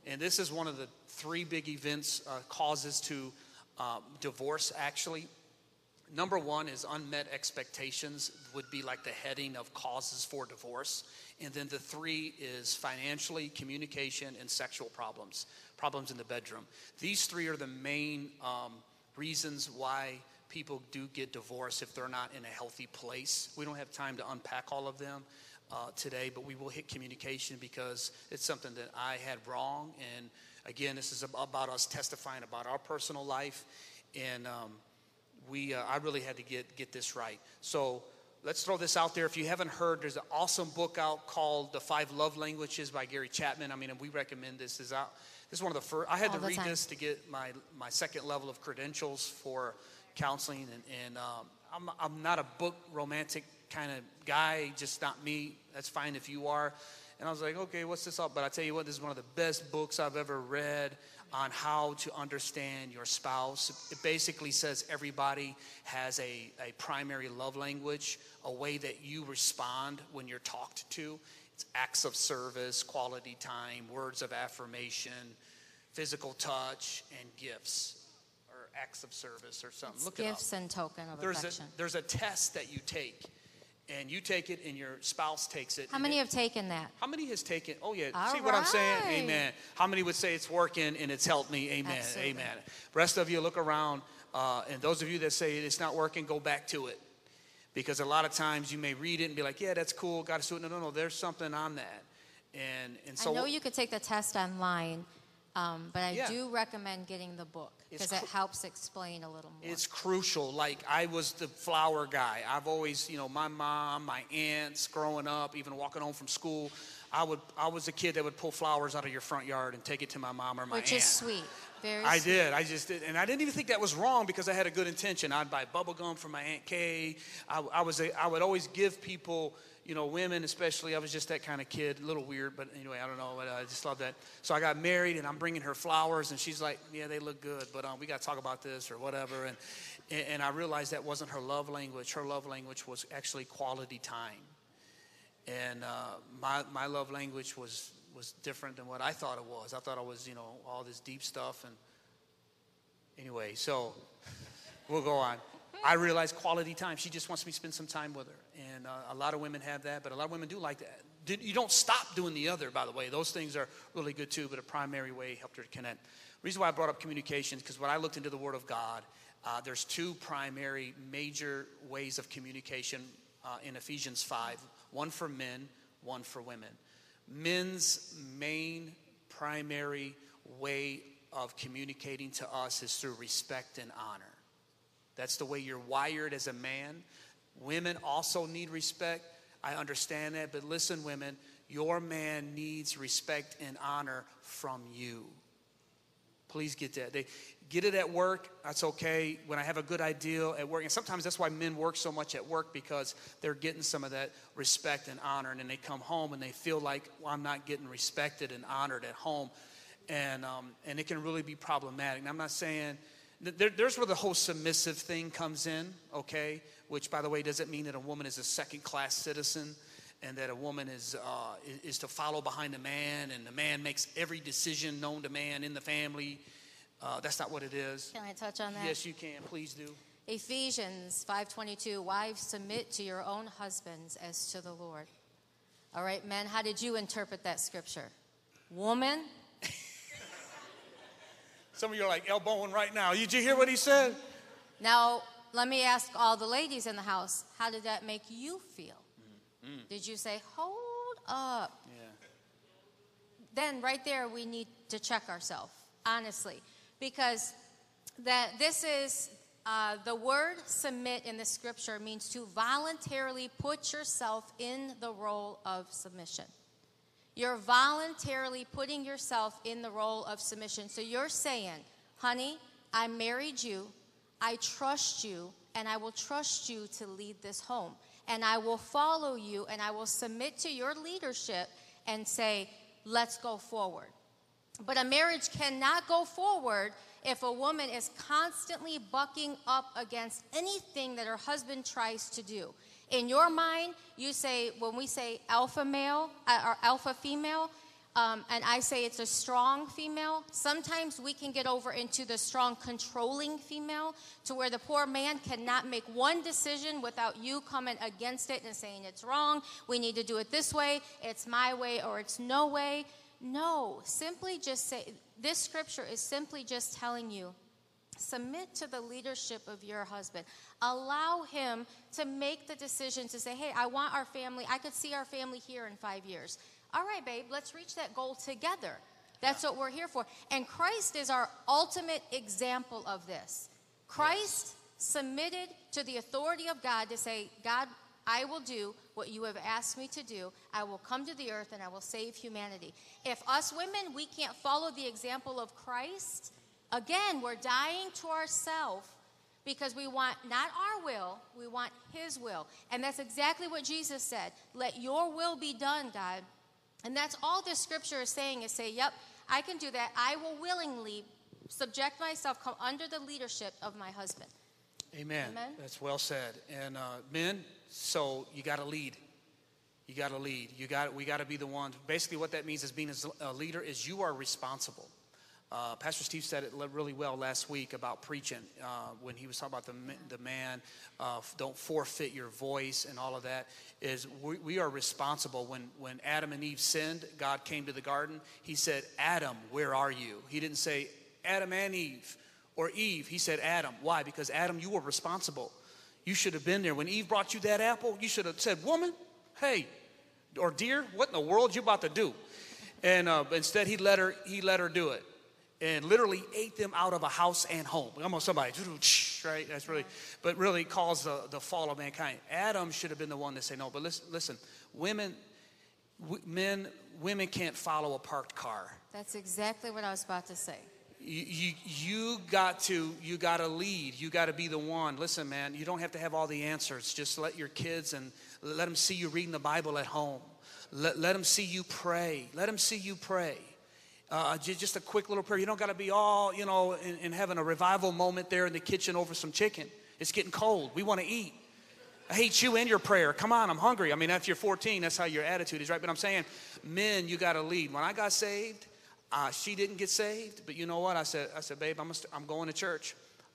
And this is one of the three big events, uh, causes to um, divorce, actually. Number one is unmet expectations, would be like the heading of causes for divorce. And then the three is financially, communication, and sexual problems, problems in the bedroom. These three are the main um, reasons why people do get divorced if they're not in a healthy place. We don't have time to unpack all of them uh, today, but we will hit communication because it's something that I had wrong. And again, this is about us testifying about our personal life. And um, we, uh, I really had to get, get this right. So let's throw this out there. If you haven't heard, there's an awesome book out called The Five Love Languages by Gary Chapman. I mean, we recommend this. Is out. This is one of the first. I had All to read time. this to get my my second level of credentials for counseling, and, and um, I'm I'm not a book romantic kind of guy. Just not me. That's fine if you are. And I was like, okay, what's this up? But I tell you what, this is one of the best books I've ever read on how to understand your spouse. It basically says everybody has a, a primary love language, a way that you respond when you're talked to. It's acts of service, quality time, words of affirmation, physical touch, and gifts, or acts of service, or something. It's Look gifts and token of there's a, affection. there's a test that you take, and you take it, and your spouse takes it. How many it- have taken that? How many has taken? Oh yeah, All see what I'm saying? Amen. How many would say it's working and it's helped me? Amen. Absolutely. Amen. Rest of you look around, uh, and those of you that say it's not working, go back to it, because a lot of times you may read it and be like, yeah, that's cool, got to do it. No, no, no. There's something on that, And, and so I know you could take the test online, um, but I Yeah. do recommend getting the book because it helps explain a little more. It's crucial. Like I was the flower guy. I've always, you know, my mom, my aunts, growing up, even walking home from school, I would, I was a kid that would pull flowers out of your front yard and take it to my mom or my Which aunt. is sweet. Very I sweet. did. I just did, and I didn't even think that was wrong because I had a good intention. I'd buy bubble gum for my aunt Kay. I, I was, a, I would always give people, you know, women especially. I was just that kind of kid, a little weird, but anyway, I don't know. But I just love that. So I got married, and I'm bringing her flowers, and she's like, "Yeah, they look good, but um, we got to talk about this or whatever." And and I realized that wasn't her love language. Her love language was actually quality time and uh, my my love language was was different than what I thought it was. I thought it was you know all this deep stuff and anyway, so we'll go on. I realized quality time. She just wants me to spend some time with her, and uh, a lot of women have that, but a lot of women do like that. You don't stop doing the other, by the way. Those things are really good too, but a primary way helped her to connect. reason why I brought up communications because when I looked into the Word of God, uh, there's two primary major ways of communication uh, in Ephesians 5 one for men, one for women. Men's main primary way of communicating to us is through respect and honor. That's the way you're wired as a man. Women also need respect. I understand that. But listen, women, your man needs respect and honor from you. Please get that. They get it at work. That's okay. When I have a good idea at work, and sometimes that's why men work so much at work because they're getting some of that respect and honor, and then they come home and they feel like well, I'm not getting respected and honored at home, and um, and it can really be problematic. And I'm not saying there, there's where the whole submissive thing comes in. Okay, which by the way doesn't mean that a woman is a second class citizen and that a woman is, uh, is, is to follow behind a man, and the man makes every decision known to man in the family. Uh, that's not what it is. Can I touch on that? Yes, you can. Please do. Ephesians 5:22 Wives submit to your own husbands as to the Lord. All right, men, how did you interpret that scripture? Woman, Some of you are like elbowing right now. Did you hear what he said? now let me ask all the ladies in the house, how did that make you feel? Did you say, "Hold up"? Yeah. then right there we need to check ourselves honestly. Because that this is uh, the word submit in the scripture means to voluntarily put yourself in the role of submission. You're voluntarily putting yourself in the role of submission. So you're saying honey i married you i trust you and i will trust you to lead this home and i will follow you and i will submit to your leadership and say let's go forward but a marriage cannot go forward if a woman is constantly bucking up against anything that her husband tries to do. In your mind, you say, when we say alpha male uh, or alpha female, um, and I say it's a strong female, sometimes we can get over into the strong controlling female to where the poor man cannot make one decision without you coming against it and saying it's wrong, we need to do it this way, it's my way, or it's no way. No, simply just say, this scripture is simply just telling you submit to the leadership of your husband. Allow him to make the decision to say, hey, I want our family, I could see our family here in five years. All right, babe, let's reach that goal together. That's what we're here for. And Christ is our ultimate example of this. Christ submitted to the authority of God to say, God, I will do what you have asked me to do. I will come to the earth and I will save humanity. If us women, we can't follow the example of Christ, again, we're dying to ourselves because we want not our will, we want His will. And that's exactly what Jesus said. Let your will be done, God. And that's all this scripture is saying is say, yep, I can do that. I will willingly subject myself, come under the leadership of my husband. Amen. Amen. That's well said. And uh, men, so you got to lead. You got to lead. You got. We got to be the ones. Basically, what that means is being a leader is you are responsible. Uh, Pastor Steve said it really well last week about preaching uh, when he was talking about the the man. Uh, don't forfeit your voice and all of that. Is we, we are responsible. When when Adam and Eve sinned, God came to the garden. He said, "Adam, where are you?" He didn't say Adam and Eve or Eve. He said Adam. Why? Because Adam, you were responsible. You should have been there when Eve brought you that apple. You should have said, "Woman, hey." or dear, what in the world you about to do? And uh, instead, he let her he let her do it, and literally ate them out of a house and home. Come on, somebody, right? That's really, but really caused the, the fall of mankind. Adam should have been the one to say no. But listen, listen, women, w- men, women can't follow a parked car. That's exactly what I was about to say. You, you, you got to you got to lead you got to be the one listen man you don't have to have all the answers just let your kids and let them see you reading the bible at home let, let them see you pray let them see you pray uh, just a quick little prayer you don't got to be all you know in, in having a revival moment there in the kitchen over some chicken it's getting cold we want to eat I hate you and your prayer. Come on, I'm hungry. I mean, after you're 14, that's how your attitude is, right? But I'm saying, men, you got to lead. When I got saved, uh, she didn't get saved, but you know what? I said, I said, babe, I'm, st- I'm going to church.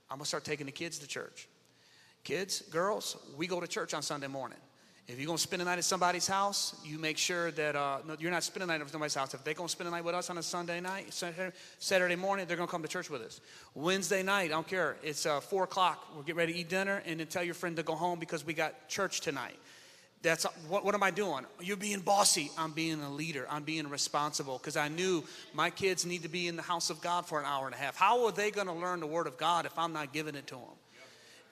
I'm gonna start taking the kids to church. Kids, girls, we go to church on Sunday morning. If you're gonna spend the night at somebody's house, you make sure that uh, no, you're not spending the night at somebody's house. If they're gonna spend the night with us on a Sunday night, Saturday morning, they're gonna come to church with us. Wednesday night, I don't care. It's uh, four o'clock. We'll get ready to eat dinner, and then tell your friend to go home because we got church tonight. That's what, what am I doing? You're being bossy. I'm being a leader. I'm being responsible because I knew my kids need to be in the house of God for an hour and a half. How are they going to learn the Word of God if I'm not giving it to them?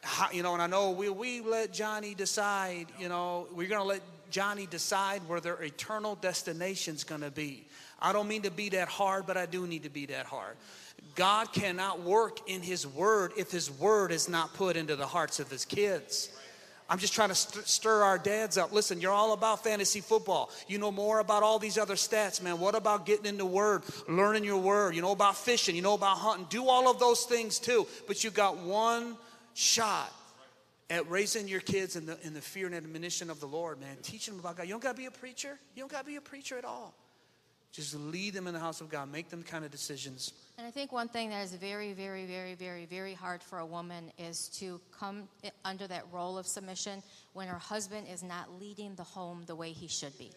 How, you know, and I know we we let Johnny decide. You know, we're going to let Johnny decide where their eternal destination's going to be. I don't mean to be that hard, but I do need to be that hard. God cannot work in His Word if His Word is not put into the hearts of His kids. I'm just trying to st- stir our dads up. Listen, you're all about fantasy football. You know more about all these other stats, man. What about getting into word, learning your word? You know about fishing, you know about hunting. Do all of those things too. But you got one shot at raising your kids in the, in the fear and admonition of the Lord, man. Teaching them about God. You don't got to be a preacher. You don't got to be a preacher at all. Just lead them in the house of God. Make them kind of decisions. And I think one thing that is very, very, very, very, very hard for a woman is to come under that role of submission when her husband is not leading the home the way he should be.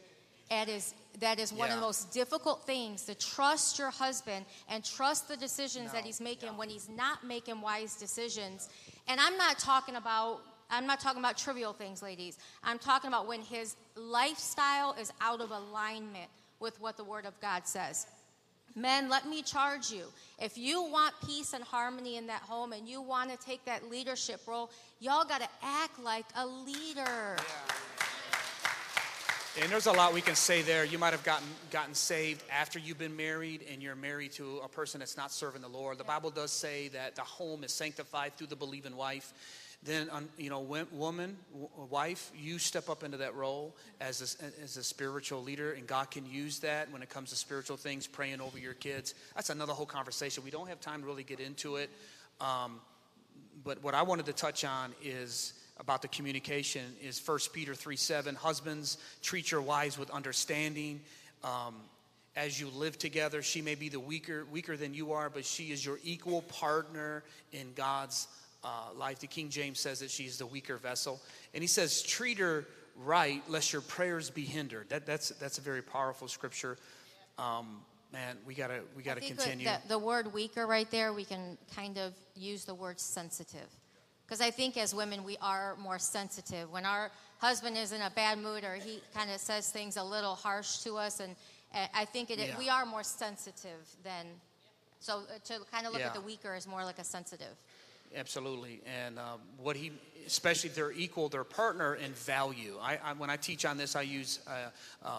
That is, that is one yeah. of the most difficult things to trust your husband and trust the decisions no, that he's making when he's not making wise decisions. And I'm not talking about I'm not talking about trivial things, ladies. I'm talking about when his lifestyle is out of alignment with what the Word of God says. Men, let me charge you. If you want peace and harmony in that home and you want to take that leadership role, y'all got to act like a leader. Yeah. And there's a lot we can say there. You might have gotten gotten saved after you've been married and you're married to a person that's not serving the Lord. The Bible does say that the home is sanctified through the believing wife. Then you know woman wife you step up into that role as a, as a spiritual leader and god can use that when it comes to spiritual things praying over your kids. That's another whole conversation. We don't have time to really get into it. Um, but what i wanted to touch on is about the communication is 1 peter 3 7 husbands treat your wives with understanding um, as you live together she may be the weaker weaker than you are but she is your equal partner in god's uh, life. The King James says that she's the weaker vessel. And he says, treat her right, lest your prayers be hindered. That, that's, that's a very powerful scripture. Um, man, we gotta we gotta continue. The, the word weaker right there, we can kind of use the word sensitive, because I think as women we are more sensitive. When our husband is in a bad mood or he kind of says things a little harsh to us, and uh, I think it, yeah. we are more sensitive than. So uh, to kind of look yeah. at the weaker is more like a sensitive. Absolutely. And um, what he, especially if they're equal, their partner in value. I, I, when I teach on this, I use uh, uh,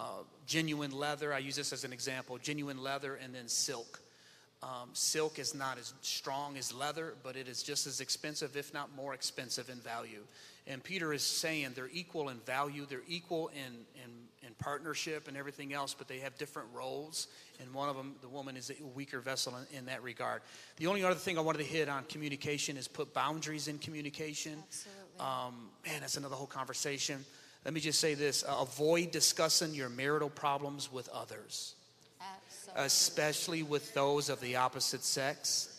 genuine leather. I use this as an example genuine leather and then silk. Um, silk is not as strong as leather, but it is just as expensive, if not more expensive, in value. And Peter is saying they're equal in value, they're equal in, in, in partnership and everything else, but they have different roles. And one of them, the woman, is a weaker vessel in, in that regard. The only other thing I wanted to hit on communication is put boundaries in communication. Absolutely. Um, man, that's another whole conversation. Let me just say this uh, avoid discussing your marital problems with others. Especially with those of the opposite sex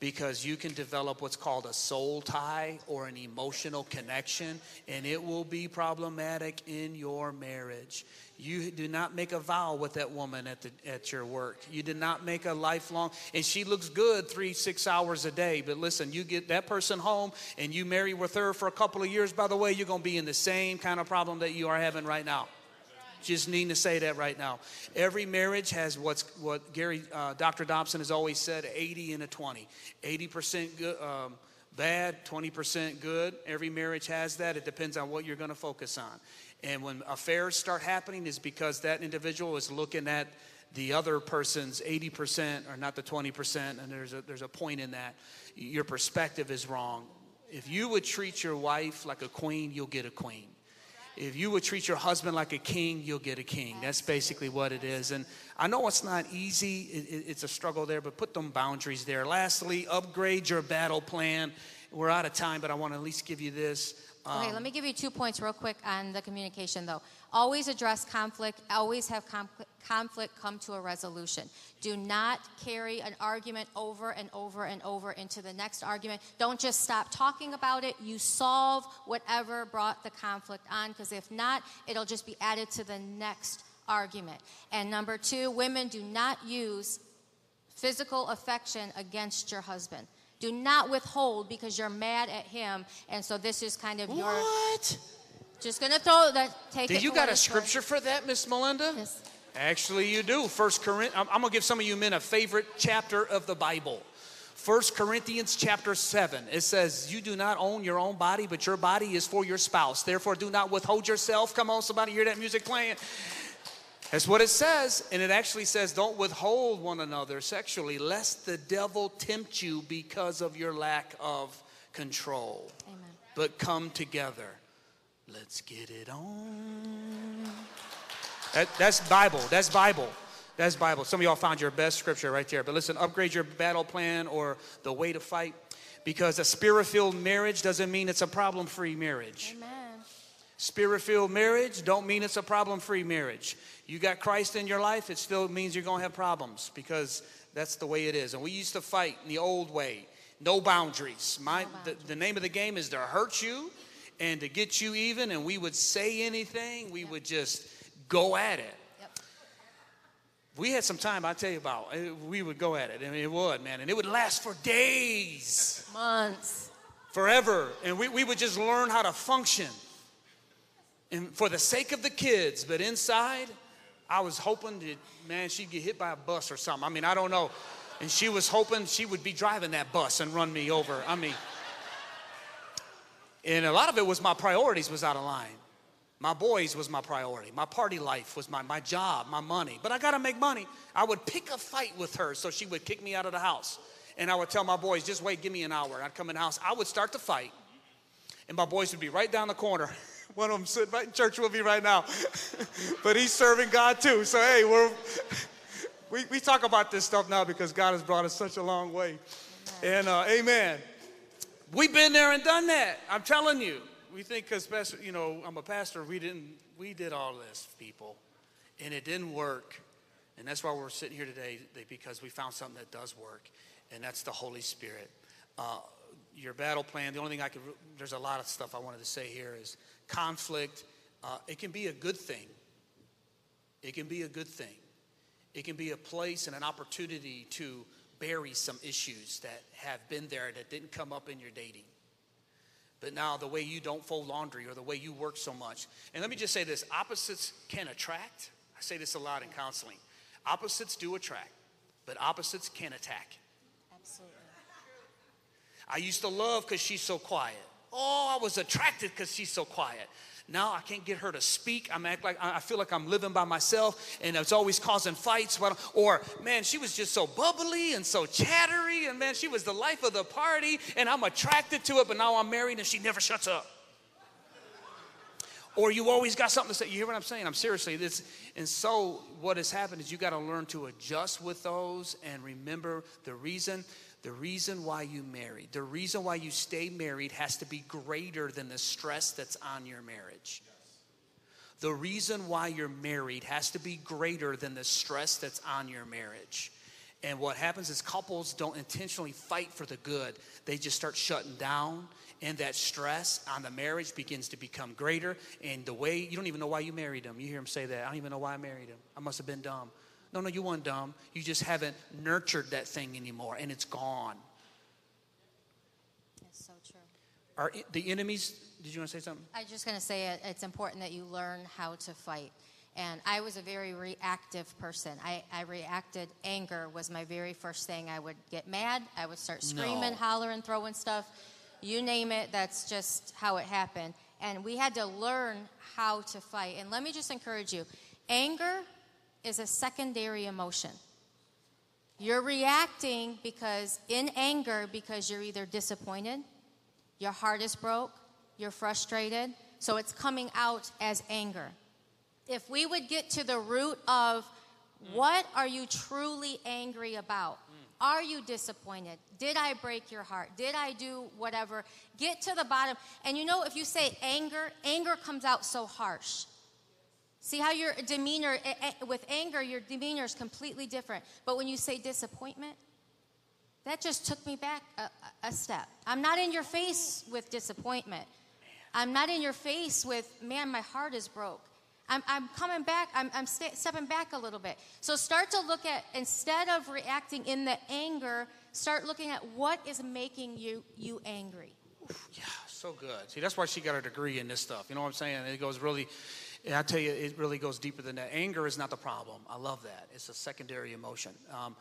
because you can develop what's called a soul tie or an emotional connection, and it will be problematic in your marriage. You do not make a vow with that woman at, the, at your work. You did not make a lifelong, and she looks good three, six hours a day. But listen, you get that person home and you marry with her for a couple of years, by the way, you're going to be in the same kind of problem that you are having right now. Just need to say that right now. Every marriage has what's what Gary uh, Dr. Dobson has always said: 80 and a 20. 80 percent good. Um, bad, 20% good. Every marriage has that. It depends on what you're going to focus on. And when affairs start happening, is because that individual is looking at the other person's 80% or not the 20%, and there's a, there's a point in that. Your perspective is wrong. If you would treat your wife like a queen, you'll get a queen. If you would treat your husband like a king, you'll get a king. That's basically what it is. And I know it's not easy, it, it, it's a struggle there, but put them boundaries there. Lastly, upgrade your battle plan. We're out of time, but I want to at least give you this. Um, okay, let me give you two points real quick on the communication, though. Always address conflict, always have conflict come to a resolution. Do not carry an argument over and over and over into the next argument. Don't just stop talking about it. You solve whatever brought the conflict on, because if not, it'll just be added to the next argument. And number two, women do not use physical affection against your husband. Do not withhold because you're mad at him, and so this is kind of your. What? Just gonna throw that. Take you got a scripture for that, Miss Melinda? Yes. Actually, you do. First Corinthians. I'm, I'm gonna give some of you men a favorite chapter of the Bible. First Corinthians chapter 7. It says, You do not own your own body, but your body is for your spouse. Therefore, do not withhold yourself. Come on, somebody hear that music playing. That's what it says. And it actually says, Don't withhold one another sexually, lest the devil tempt you because of your lack of control. Amen. But come together. Let's get it on. That, that's Bible. That's Bible. That's Bible. Some of y'all found your best scripture right there. But listen, upgrade your battle plan or the way to fight because a spirit filled marriage doesn't mean it's a problem free marriage. Amen. Spirit filled marriage don't mean it's a problem free marriage. You got Christ in your life, it still means you're going to have problems because that's the way it is. And we used to fight in the old way no boundaries. My, no boundaries. The, the, name of the game is to hurt you and to get you even, and we would say anything, we yep. would just go at it. Yep. We had some time, I tell you about. Eh, we would go at it, I mean, it would, man, and it would last for days, months, forever, and we, we would just learn how to function. And for the sake of the kids, but inside, I was hoping that, man, she'd get hit by a bus or something. I mean, I don't know. And she was hoping she would be driving that bus and run me over. I mean, and a lot of it was my priorities was out of line. My boys was my priority. My party life was my, my job, my money. But I got to make money. I would pick a fight with her so she would kick me out of the house. And I would tell my boys, just wait, give me an hour. I'd come in the house. I would start the fight. And my boys would be right down the corner. One of them sitting right in church with me right now. but he's serving God too. So, hey, we're, we, we talk about this stuff now because God has brought us such a long way. Amen. And uh, amen. We've been there and done that. I'm telling you. We think because, you know, I'm a pastor, we didn't, we did all this, people. And it didn't work. And that's why we're sitting here today, because we found something that does work. And that's the Holy Spirit. Uh, your battle plan, the only thing I could, there's a lot of stuff I wanted to say here is conflict, uh, it can be a good thing. It can be a good thing. It can be a place and an opportunity to bury some issues that have been there that didn't come up in your dating. But now, the way you don't fold laundry or the way you work so much. And let me just say this opposites can attract. I say this a lot in counseling. Opposites do attract, but opposites can attack. Absolutely. I used to love because she's so quiet. Oh, I was attracted because she's so quiet. Now I can't get her to speak. I'm act like I feel like I'm living by myself, and it's always causing fights. Or man, she was just so bubbly and so chattery, and man, she was the life of the party, and I'm attracted to it. But now I'm married, and she never shuts up. Or you always got something to say. You hear what I'm saying? I'm seriously this. And so what has happened is you got to learn to adjust with those and remember the reason the reason why you married, the reason why you stay married has to be greater than the stress that's on your marriage. The reason why you're married has to be greater than the stress that's on your marriage. And what happens is couples don't intentionally fight for the good. They just start shutting down, and that stress on the marriage begins to become greater. And the way you don't even know why you married him. You hear him say that. I don't even know why I married him. I must have been dumb. No, no, you weren't dumb. You just haven't nurtured that thing anymore, and it's gone. That's so true. Are the enemies? Did you want to say something? I was just going to say it, it's important that you learn how to fight. And I was a very reactive person. I, I reacted, anger was my very first thing. I would get mad, I would start screaming, No. hollering, throwing stuff. You name it, that's just how it happened. And we had to learn how to fight. And let me just encourage you anger is a secondary emotion. You're reacting because, in anger, because you're either disappointed, your heart is broke, you're frustrated, so it's coming out as anger. If we would get to the root of what are you truly angry about? Are you disappointed? Did I break your heart? Did I do whatever? Get to the bottom. And you know, if you say anger, anger comes out so harsh. See how your demeanor, eh, eh, with anger, your demeanor is completely different. But when you say disappointment, that just took me back a, a step. I'm not in your face with disappointment. I'm not in your face with, man, my heart is broke. I'm, I'm coming back, I'm, I'm sta stepping back a little bit. So start to look at, instead of reacting in the anger, start looking at what is making you, you angry. Yeah, so good. See, that's why she got her degree in this stuff. You know what I'm saying? It goes really, and I tell you, it really goes deeper than that. Anger is not the problem. I love that. It's a secondary emotion. Um,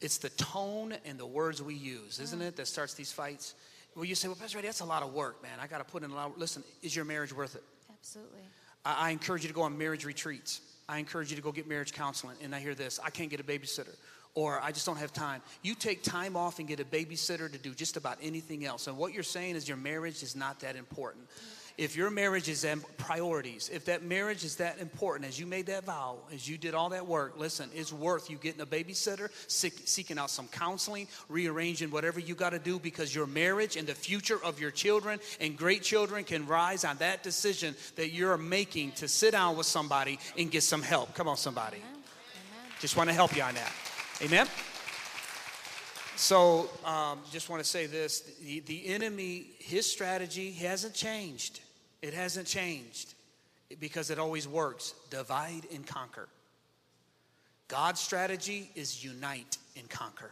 it's the tone and the words we use, isn't it, that starts these fights? Well, you say, well, Pastor Eddie, that's a lot of work, man. I got to put in a lot. Listen, is your marriage worth it? Absolutely. I, I encourage you to go on marriage retreats. I encourage you to go get marriage counseling. And I hear this I can't get a babysitter, or I just don't have time. You take time off and get a babysitter to do just about anything else. And what you're saying is your marriage is not that important. If your marriage is em- priorities, if that marriage is that important, as you made that vow, as you did all that work, listen, it's worth you getting a babysitter, seek, seeking out some counseling, rearranging whatever you got to do because your marriage and the future of your children and great children can rise on that decision that you're making to sit down with somebody and get some help. Come on, somebody. Amen. Amen. Just want to help you on that. Amen? So, um, just want to say this the, the enemy, his strategy hasn't changed. It hasn't changed because it always works divide and conquer. God's strategy is unite and conquer.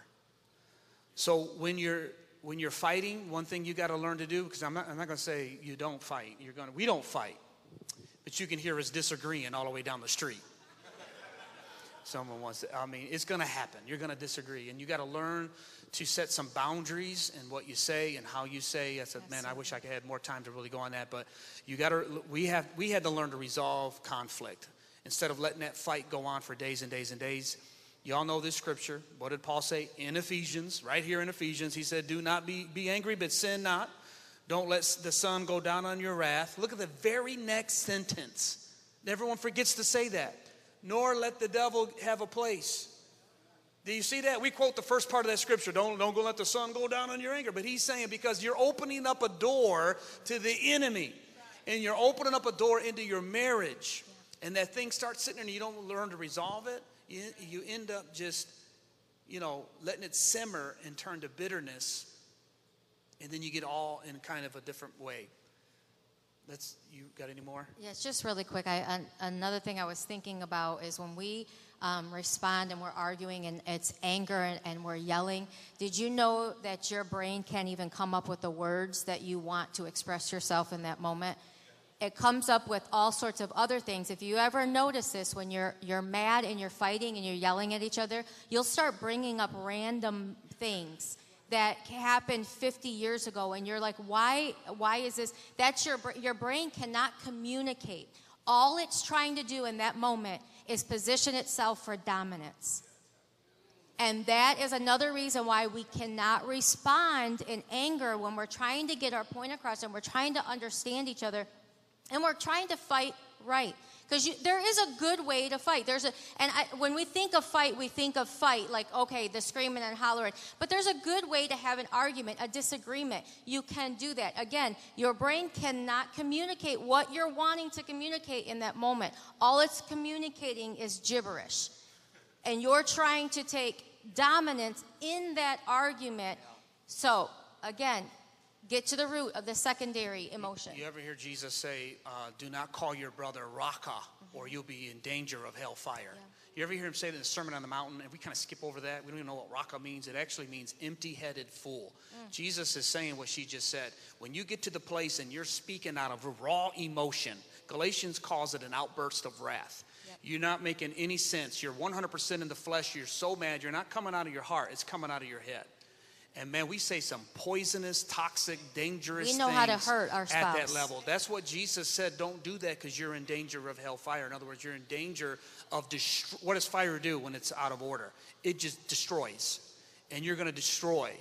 So, when you're when you're fighting, one thing you got to learn to do, because I'm not, I'm not going to say you don't fight. You're going to, we don't fight. But you can hear us disagreeing all the way down the street. Someone wants to, I mean, it's going to happen. You're going to disagree. And you got to learn to set some boundaries in what you say and how you say. I said, man, I wish I could had more time to really go on that. But you got to, we have, we had to learn to resolve conflict instead of letting that fight go on for days and days and days. Y'all know this scripture. What did Paul say in Ephesians? Right here in Ephesians, he said, Do not be, be angry, but sin not. Don't let the sun go down on your wrath. Look at the very next sentence. Everyone forgets to say that. Nor let the devil have a place. Do you see that? We quote the first part of that scripture. Don't, don't go let the sun go down on your anger. But he's saying because you're opening up a door to the enemy. And you're opening up a door into your marriage. And that thing starts sitting there and you don't learn to resolve it. You, you end up just, you know, letting it simmer and turn to bitterness. And then you get all in kind of a different way. That's, you got any more? Yes, just really quick. I, an, another thing I was thinking about is when we um, respond and we're arguing and it's anger and, and we're yelling. Did you know that your brain can't even come up with the words that you want to express yourself in that moment? It comes up with all sorts of other things. If you ever notice this, when you're you're mad and you're fighting and you're yelling at each other, you'll start bringing up random things that happened 50 years ago and you're like why why is this? That's your your brain cannot communicate. All it's trying to do in that moment is position itself for dominance. And that is another reason why we cannot respond in anger when we're trying to get our point across and we're trying to understand each other and we're trying to fight right because there is a good way to fight. There's a and I, when we think of fight we think of fight like okay the screaming and hollering. But there's a good way to have an argument a disagreement. You can do that. Again your brain cannot communicate what you're wanting to communicate in that moment. All it's communicating is gibberish. And you're trying to take dominance in that argument. So again get to the root of the secondary emotion You ever hear Jesus say, uh, Do not call your brother Raca, or you'll be in danger of hellfire? You ever hear him say that in the Sermon on the Mountain? And we kind of skip over that. We don't even know what Raca means. It actually means empty headed fool. Jesus is saying what she just said. When you get to the place and you're speaking out of raw emotion, Galatians calls it an outburst of wrath. Yeah. You're not making any sense. You're 100% in the flesh. You're so mad. You're not coming out of your heart. It's coming out of your head. And man, we say some poisonous, toxic, dangerous We know things how to hurt our spouse. at that level. That's what Jesus said. Don't do that because you're in danger of hellfire. In other words, you're in danger of destro- what does fire do when it's out of order? It just destroys, and you're going to destroy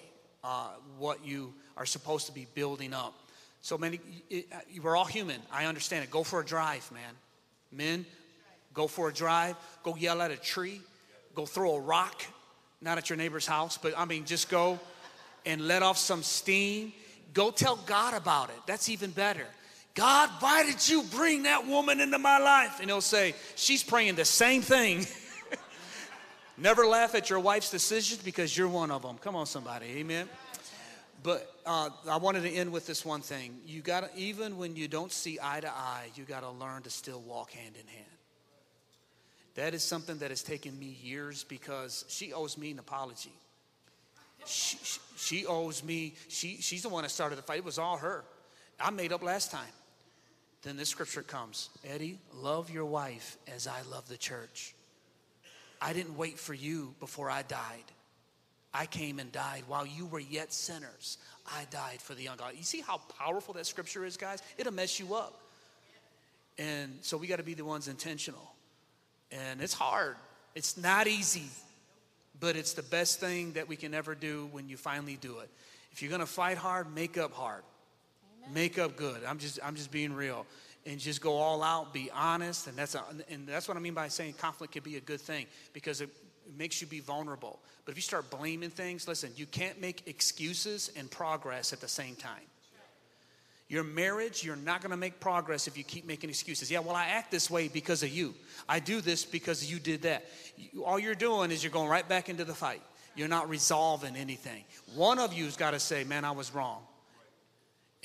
uh, what you are supposed to be building up. So many, it, uh, we're all human. I understand it. Go for a drive, man. Men, go for a drive. Go yell at a tree. Go throw a rock, not at your neighbor's house, but I mean, just go and let off some steam. Go tell God about it. That's even better. God, why did you bring that woman into my life? And he'll say, She's praying the same thing. Never laugh at your wife's decisions because you're one of them. Come on, somebody. Amen. But uh, I wanted to end with this one thing. You got to, even when you don't see eye to eye, you got to learn to still walk hand in hand. That is something that has taken me years because she owes me an apology. She, she, owes me, she, she's the one that started the fight. It was all her. I made up last time. Then this scripture comes Eddie, love your wife as I love the church. I didn't wait for you before I died. I came and died while you were yet sinners. I died for the ungodly. You see how powerful that scripture is, guys? It'll mess you up. And so we got to be the ones intentional. And it's hard, it's not easy, but it's the best thing that we can ever do when you finally do it. If you're going to fight hard, make up hard. Make up good. I'm just I'm just being real. And just go all out, be honest, and that's a, and that's what I mean by saying conflict can be a good thing because it makes you be vulnerable. But if you start blaming things, listen, you can't make excuses and progress at the same time. Your marriage, you're not going to make progress if you keep making excuses. Yeah, well, I act this way because of you. I do this because you did that. You, all you're doing is you're going right back into the fight. You're not resolving anything. One of you's got to say, "Man, I was wrong."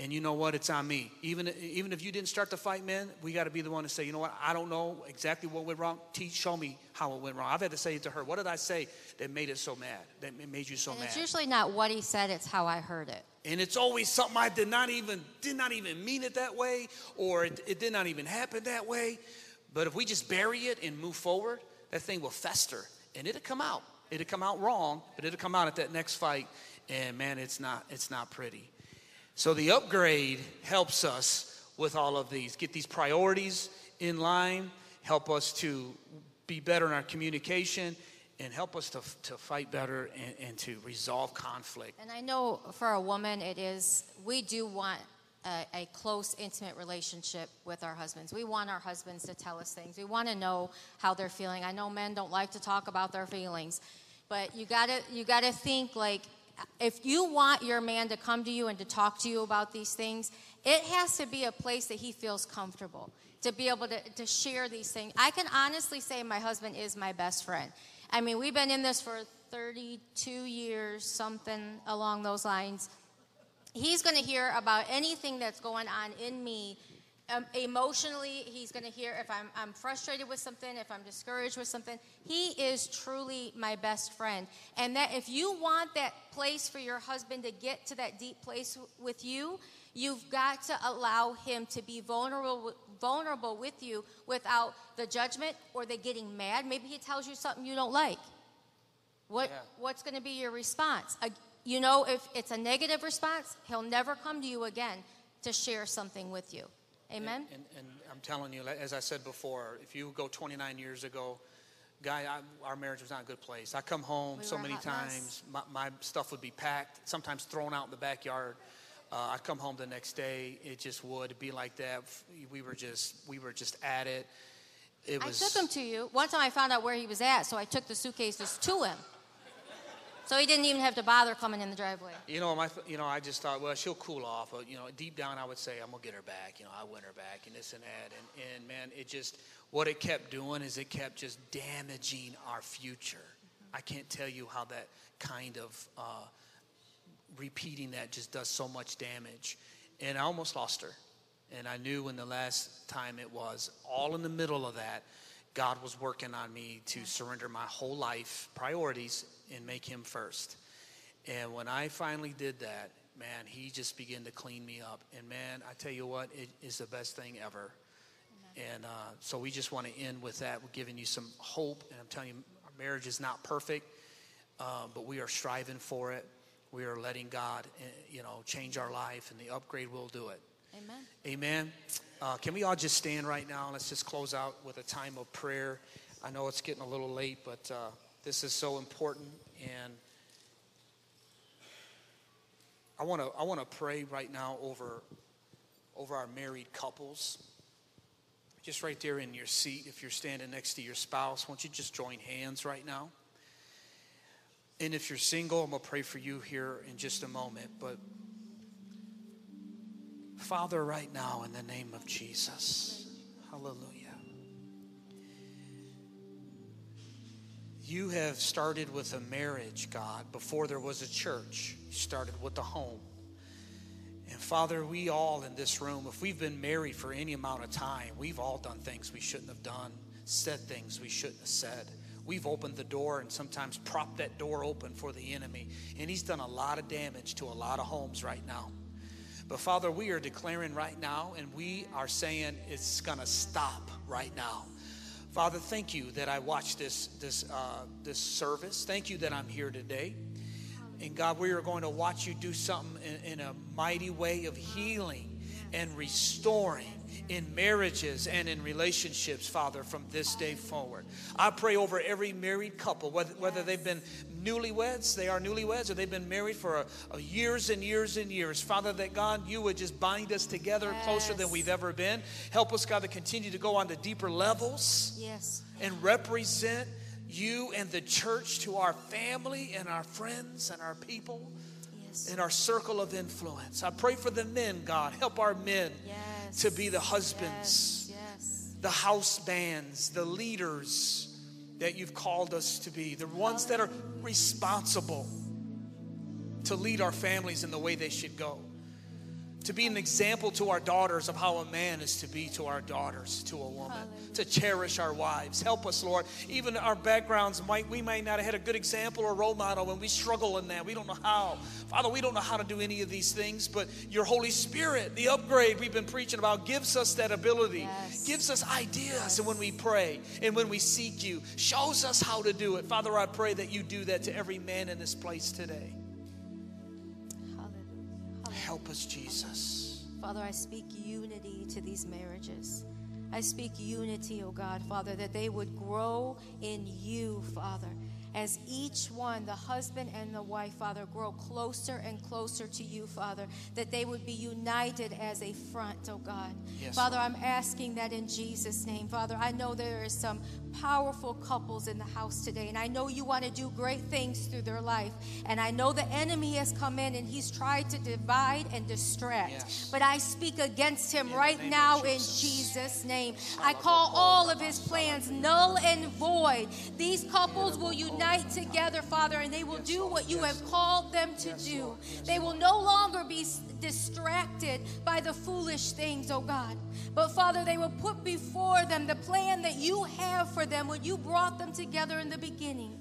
And you know what? It's on me. Even, even if you didn't start the fight, man, we got to be the one to say, you know what? I don't know exactly what went wrong. Teach, show me how it went wrong. I've had to say it to her. What did I say that made it so mad? That made you so And mad? it's usually not what he said, it's how I heard it. and it's always something I did not even did not even mean it that way, or it, it did not even happen that way. But if we just bury it and move forward, that thing will fester, and it'll come out. It'll come out wrong, but it'll come out at that next fight, and man, it's not it's not pretty. So the upgrade helps us with all of these. Get these priorities in line, help us to be better in our communication, and help us to, to fight better and, and to resolve conflict. And I know for a woman, it is, we do want a, a close, intimate relationship with our husbands. We want our husbands to tell us things. We want to know how they're feeling. I know men don't like to talk about their feelings, but you gotta, you gotta think like, if you want your man to come to you and to talk to you about these things, it has to be a place that he feels comfortable to be able to, to share these things. I can honestly say my husband is my best friend. I mean, we've been in this for 32 years, something along those lines. He's going to hear about anything that's going on in me. Um, emotionally, he's going to hear if I'm, I'm frustrated with something, if I'm discouraged with something. He is truly my best friend. And that if you want that place for your husband to get to that deep place w- with you, you've got to allow him to be vulnerable, vulnerable with you without the judgment or the getting mad. Maybe he tells you something you don't like. What, Yeah. What's going to be your response? Uh, you know, if it's a negative response, he'll never come to you again to share something with you. Amen? And, and I'm telling you, as I said before, if you go 29 years ago, guy, I, our marriage was not a good place. I come home We so many times, my, my stuff would be packed, sometimes thrown out in the backyard. Uh, I'd come home the next day, it just would be like that. We were just, we were just at it. It was, I took him to you. One time I found out where he was at, so I took the suitcases to him. So he didn't even have to bother coming in the driveway. You know, my, you know, I just thought, well, she'll cool off. But, you know, deep down, I would say, I'm gonna get her back. You know, I win her back, and this and that. And, and man, it just, what it kept doing is it kept just damaging our future. I can't tell you how that kind of uh, repeating that just does so much damage. And I almost lost her. And I knew when the last time it was, all in the middle of that, God was working on me to surrender my whole life priorities and make Him first. And when I finally did that, man, He just began to clean me up. And man, I tell you what, it is the best thing ever. And uh, so we just want to end with that. We're giving you some hope. And I'm telling you, our marriage is not perfect, uh, but we are striving for it. We are letting God, uh, you know, change our life, and the upgrade will do it. Amen. Amen. Uh, can we all just stand right now? Let's just close out with a time of prayer. I know it's getting a little late, but uh, this is so important. And I want to I want to pray right now over over our married couples. Just right there in your seat, if you're standing next to your spouse, won't you just join hands right now? And if you're single, I'm going to pray for you here in just a moment. But Father, right now, in the name of Jesus, hallelujah. You have started with a marriage, God, before there was a church. You started with a home. And Father, we all in this room, if we've been married for any amount of time, we've all done things we shouldn't have done, said things we shouldn't have said. We've opened the door and sometimes propped that door open for the enemy. And he's done a lot of damage to a lot of homes right now. But Father, we are declaring right now, and we are saying it's going to stop right now. Father, thank you that I watched this this uh, this service. Thank you that I'm here today. And God, we are going to watch you do something in, in a mighty way of healing and restoring in marriages and in relationships, Father, from this day forward. I pray over every married couple, whether, whether they've been newlyweds, they are newlyweds, or they've been married for a, a years and years and years. Father, that God, you would just bind us together yes. closer than we've ever been. Help us, God, to continue to go on to deeper levels yes. and represent you and the church to our family and our friends and our people yes. in our circle of influence. I pray for the men, God. Help our men yes. to be the husbands, yes. the house bands, the leaders that you've called us to be, the ones that are responsible to lead our families in the way they should go to be an example to our daughters of how a man is to be to our daughters, to a woman, Hallelujah. to cherish our wives. Help us, Lord. Even our backgrounds might we might not have had a good example or role model, and we struggle in that. We don't know how. Father, we don't know how to do any of these things, but your Holy Spirit, the upgrade we've been preaching about, gives us that ability, yes. gives us ideas, yes. and when we pray and when we seek you, shows us how to do it. Father, I pray that you do that to every man in this place today. Help us, Jesus. Father, I speak unity to these marriages. I speak unity, oh God, Father, that they would grow in you, Father as each one, the husband and the wife, Father, grow closer and closer to you, Father, that they would be united as a front, oh God. Yes, Father, Lord. I'm asking that in Jesus' name. Father, I know there are some powerful couples in the house today, and I know you want to do great things through their life. And I know the enemy has come in and he's tried to divide and distract. Yes. But I speak against him in right now in Jesus' name. I call all of his plans null and void. These couples will unite unite together, Father, and they will do what you have called them to do. They will no longer be distracted by the foolish things, oh God. But Father, they will put before them the plan that you have for them when you brought them together in the beginning.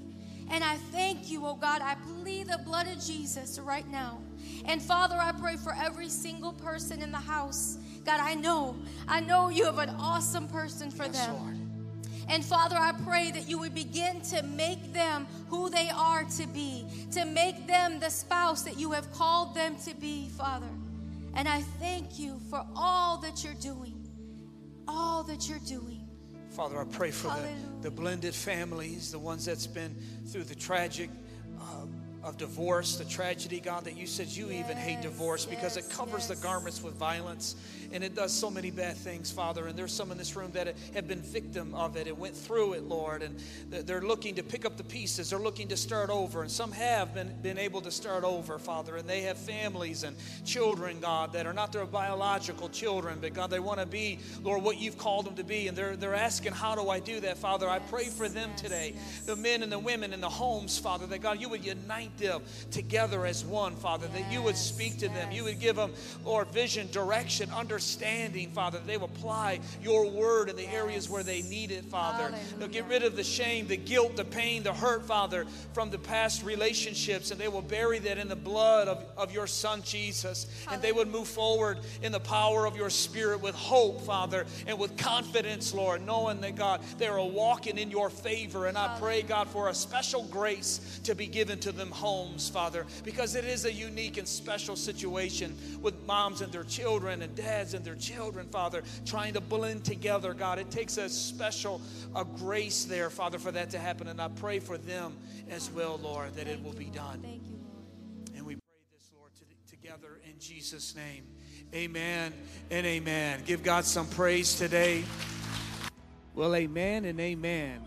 And I thank you, oh God. I plead the blood of Jesus right now. And Father, I pray for every single person in the house. God, I know, I know you have an awesome person for yes, them. Lord. And Father, I pray that you would begin to make them who they are to be, to make them the spouse that you have called them to be, Father. And I thank you for all that you're doing, all that you're doing. Father, I pray for the, the, blended families, the ones that's been through the tragic uh, of divorce, the tragedy, God, that you said you yes, even hate divorce yes, because it covers yes. the garments with violence and it does so many bad things, Father. And there's some in this room that have been victim of it and went through it, Lord. And they're looking to pick up the pieces. They're looking to start over. And some have been, been able to start over, Father. And they have families and children, God, that are not their biological children, but God, they want to be, Lord, what you've called them to be. And they're, they're asking, How do I do that, Father? I pray for them today, the men and the women in the homes, Father, that God, you would unite collective together as one, Father, that you would speak to them. You would give them, Lord, vision, direction, understanding, Father, that they will apply your word in the areas where they need it, Father. They'll get rid of the shame, the guilt, the pain, the hurt, Father, from the past relationships, and they will bury that in the blood of, of your Son, Jesus. And they would move forward in the power of your Spirit with hope, Father, and with confidence, Lord, knowing that, God, they are walking in your favor. And I pray, God, for a special grace to be given to them homes, Father, because it is a unique and special situation with moms and their children and dads and their children, Father, trying to blend together, God. It takes a special a grace there, Father, for that to happen. And I pray for them as well, Lord, that it will be done. Thank you, Lord. And we pray this, Lord, to, together in Jesus' name. Amen and amen. Give God some praise today. Well, amen and amen.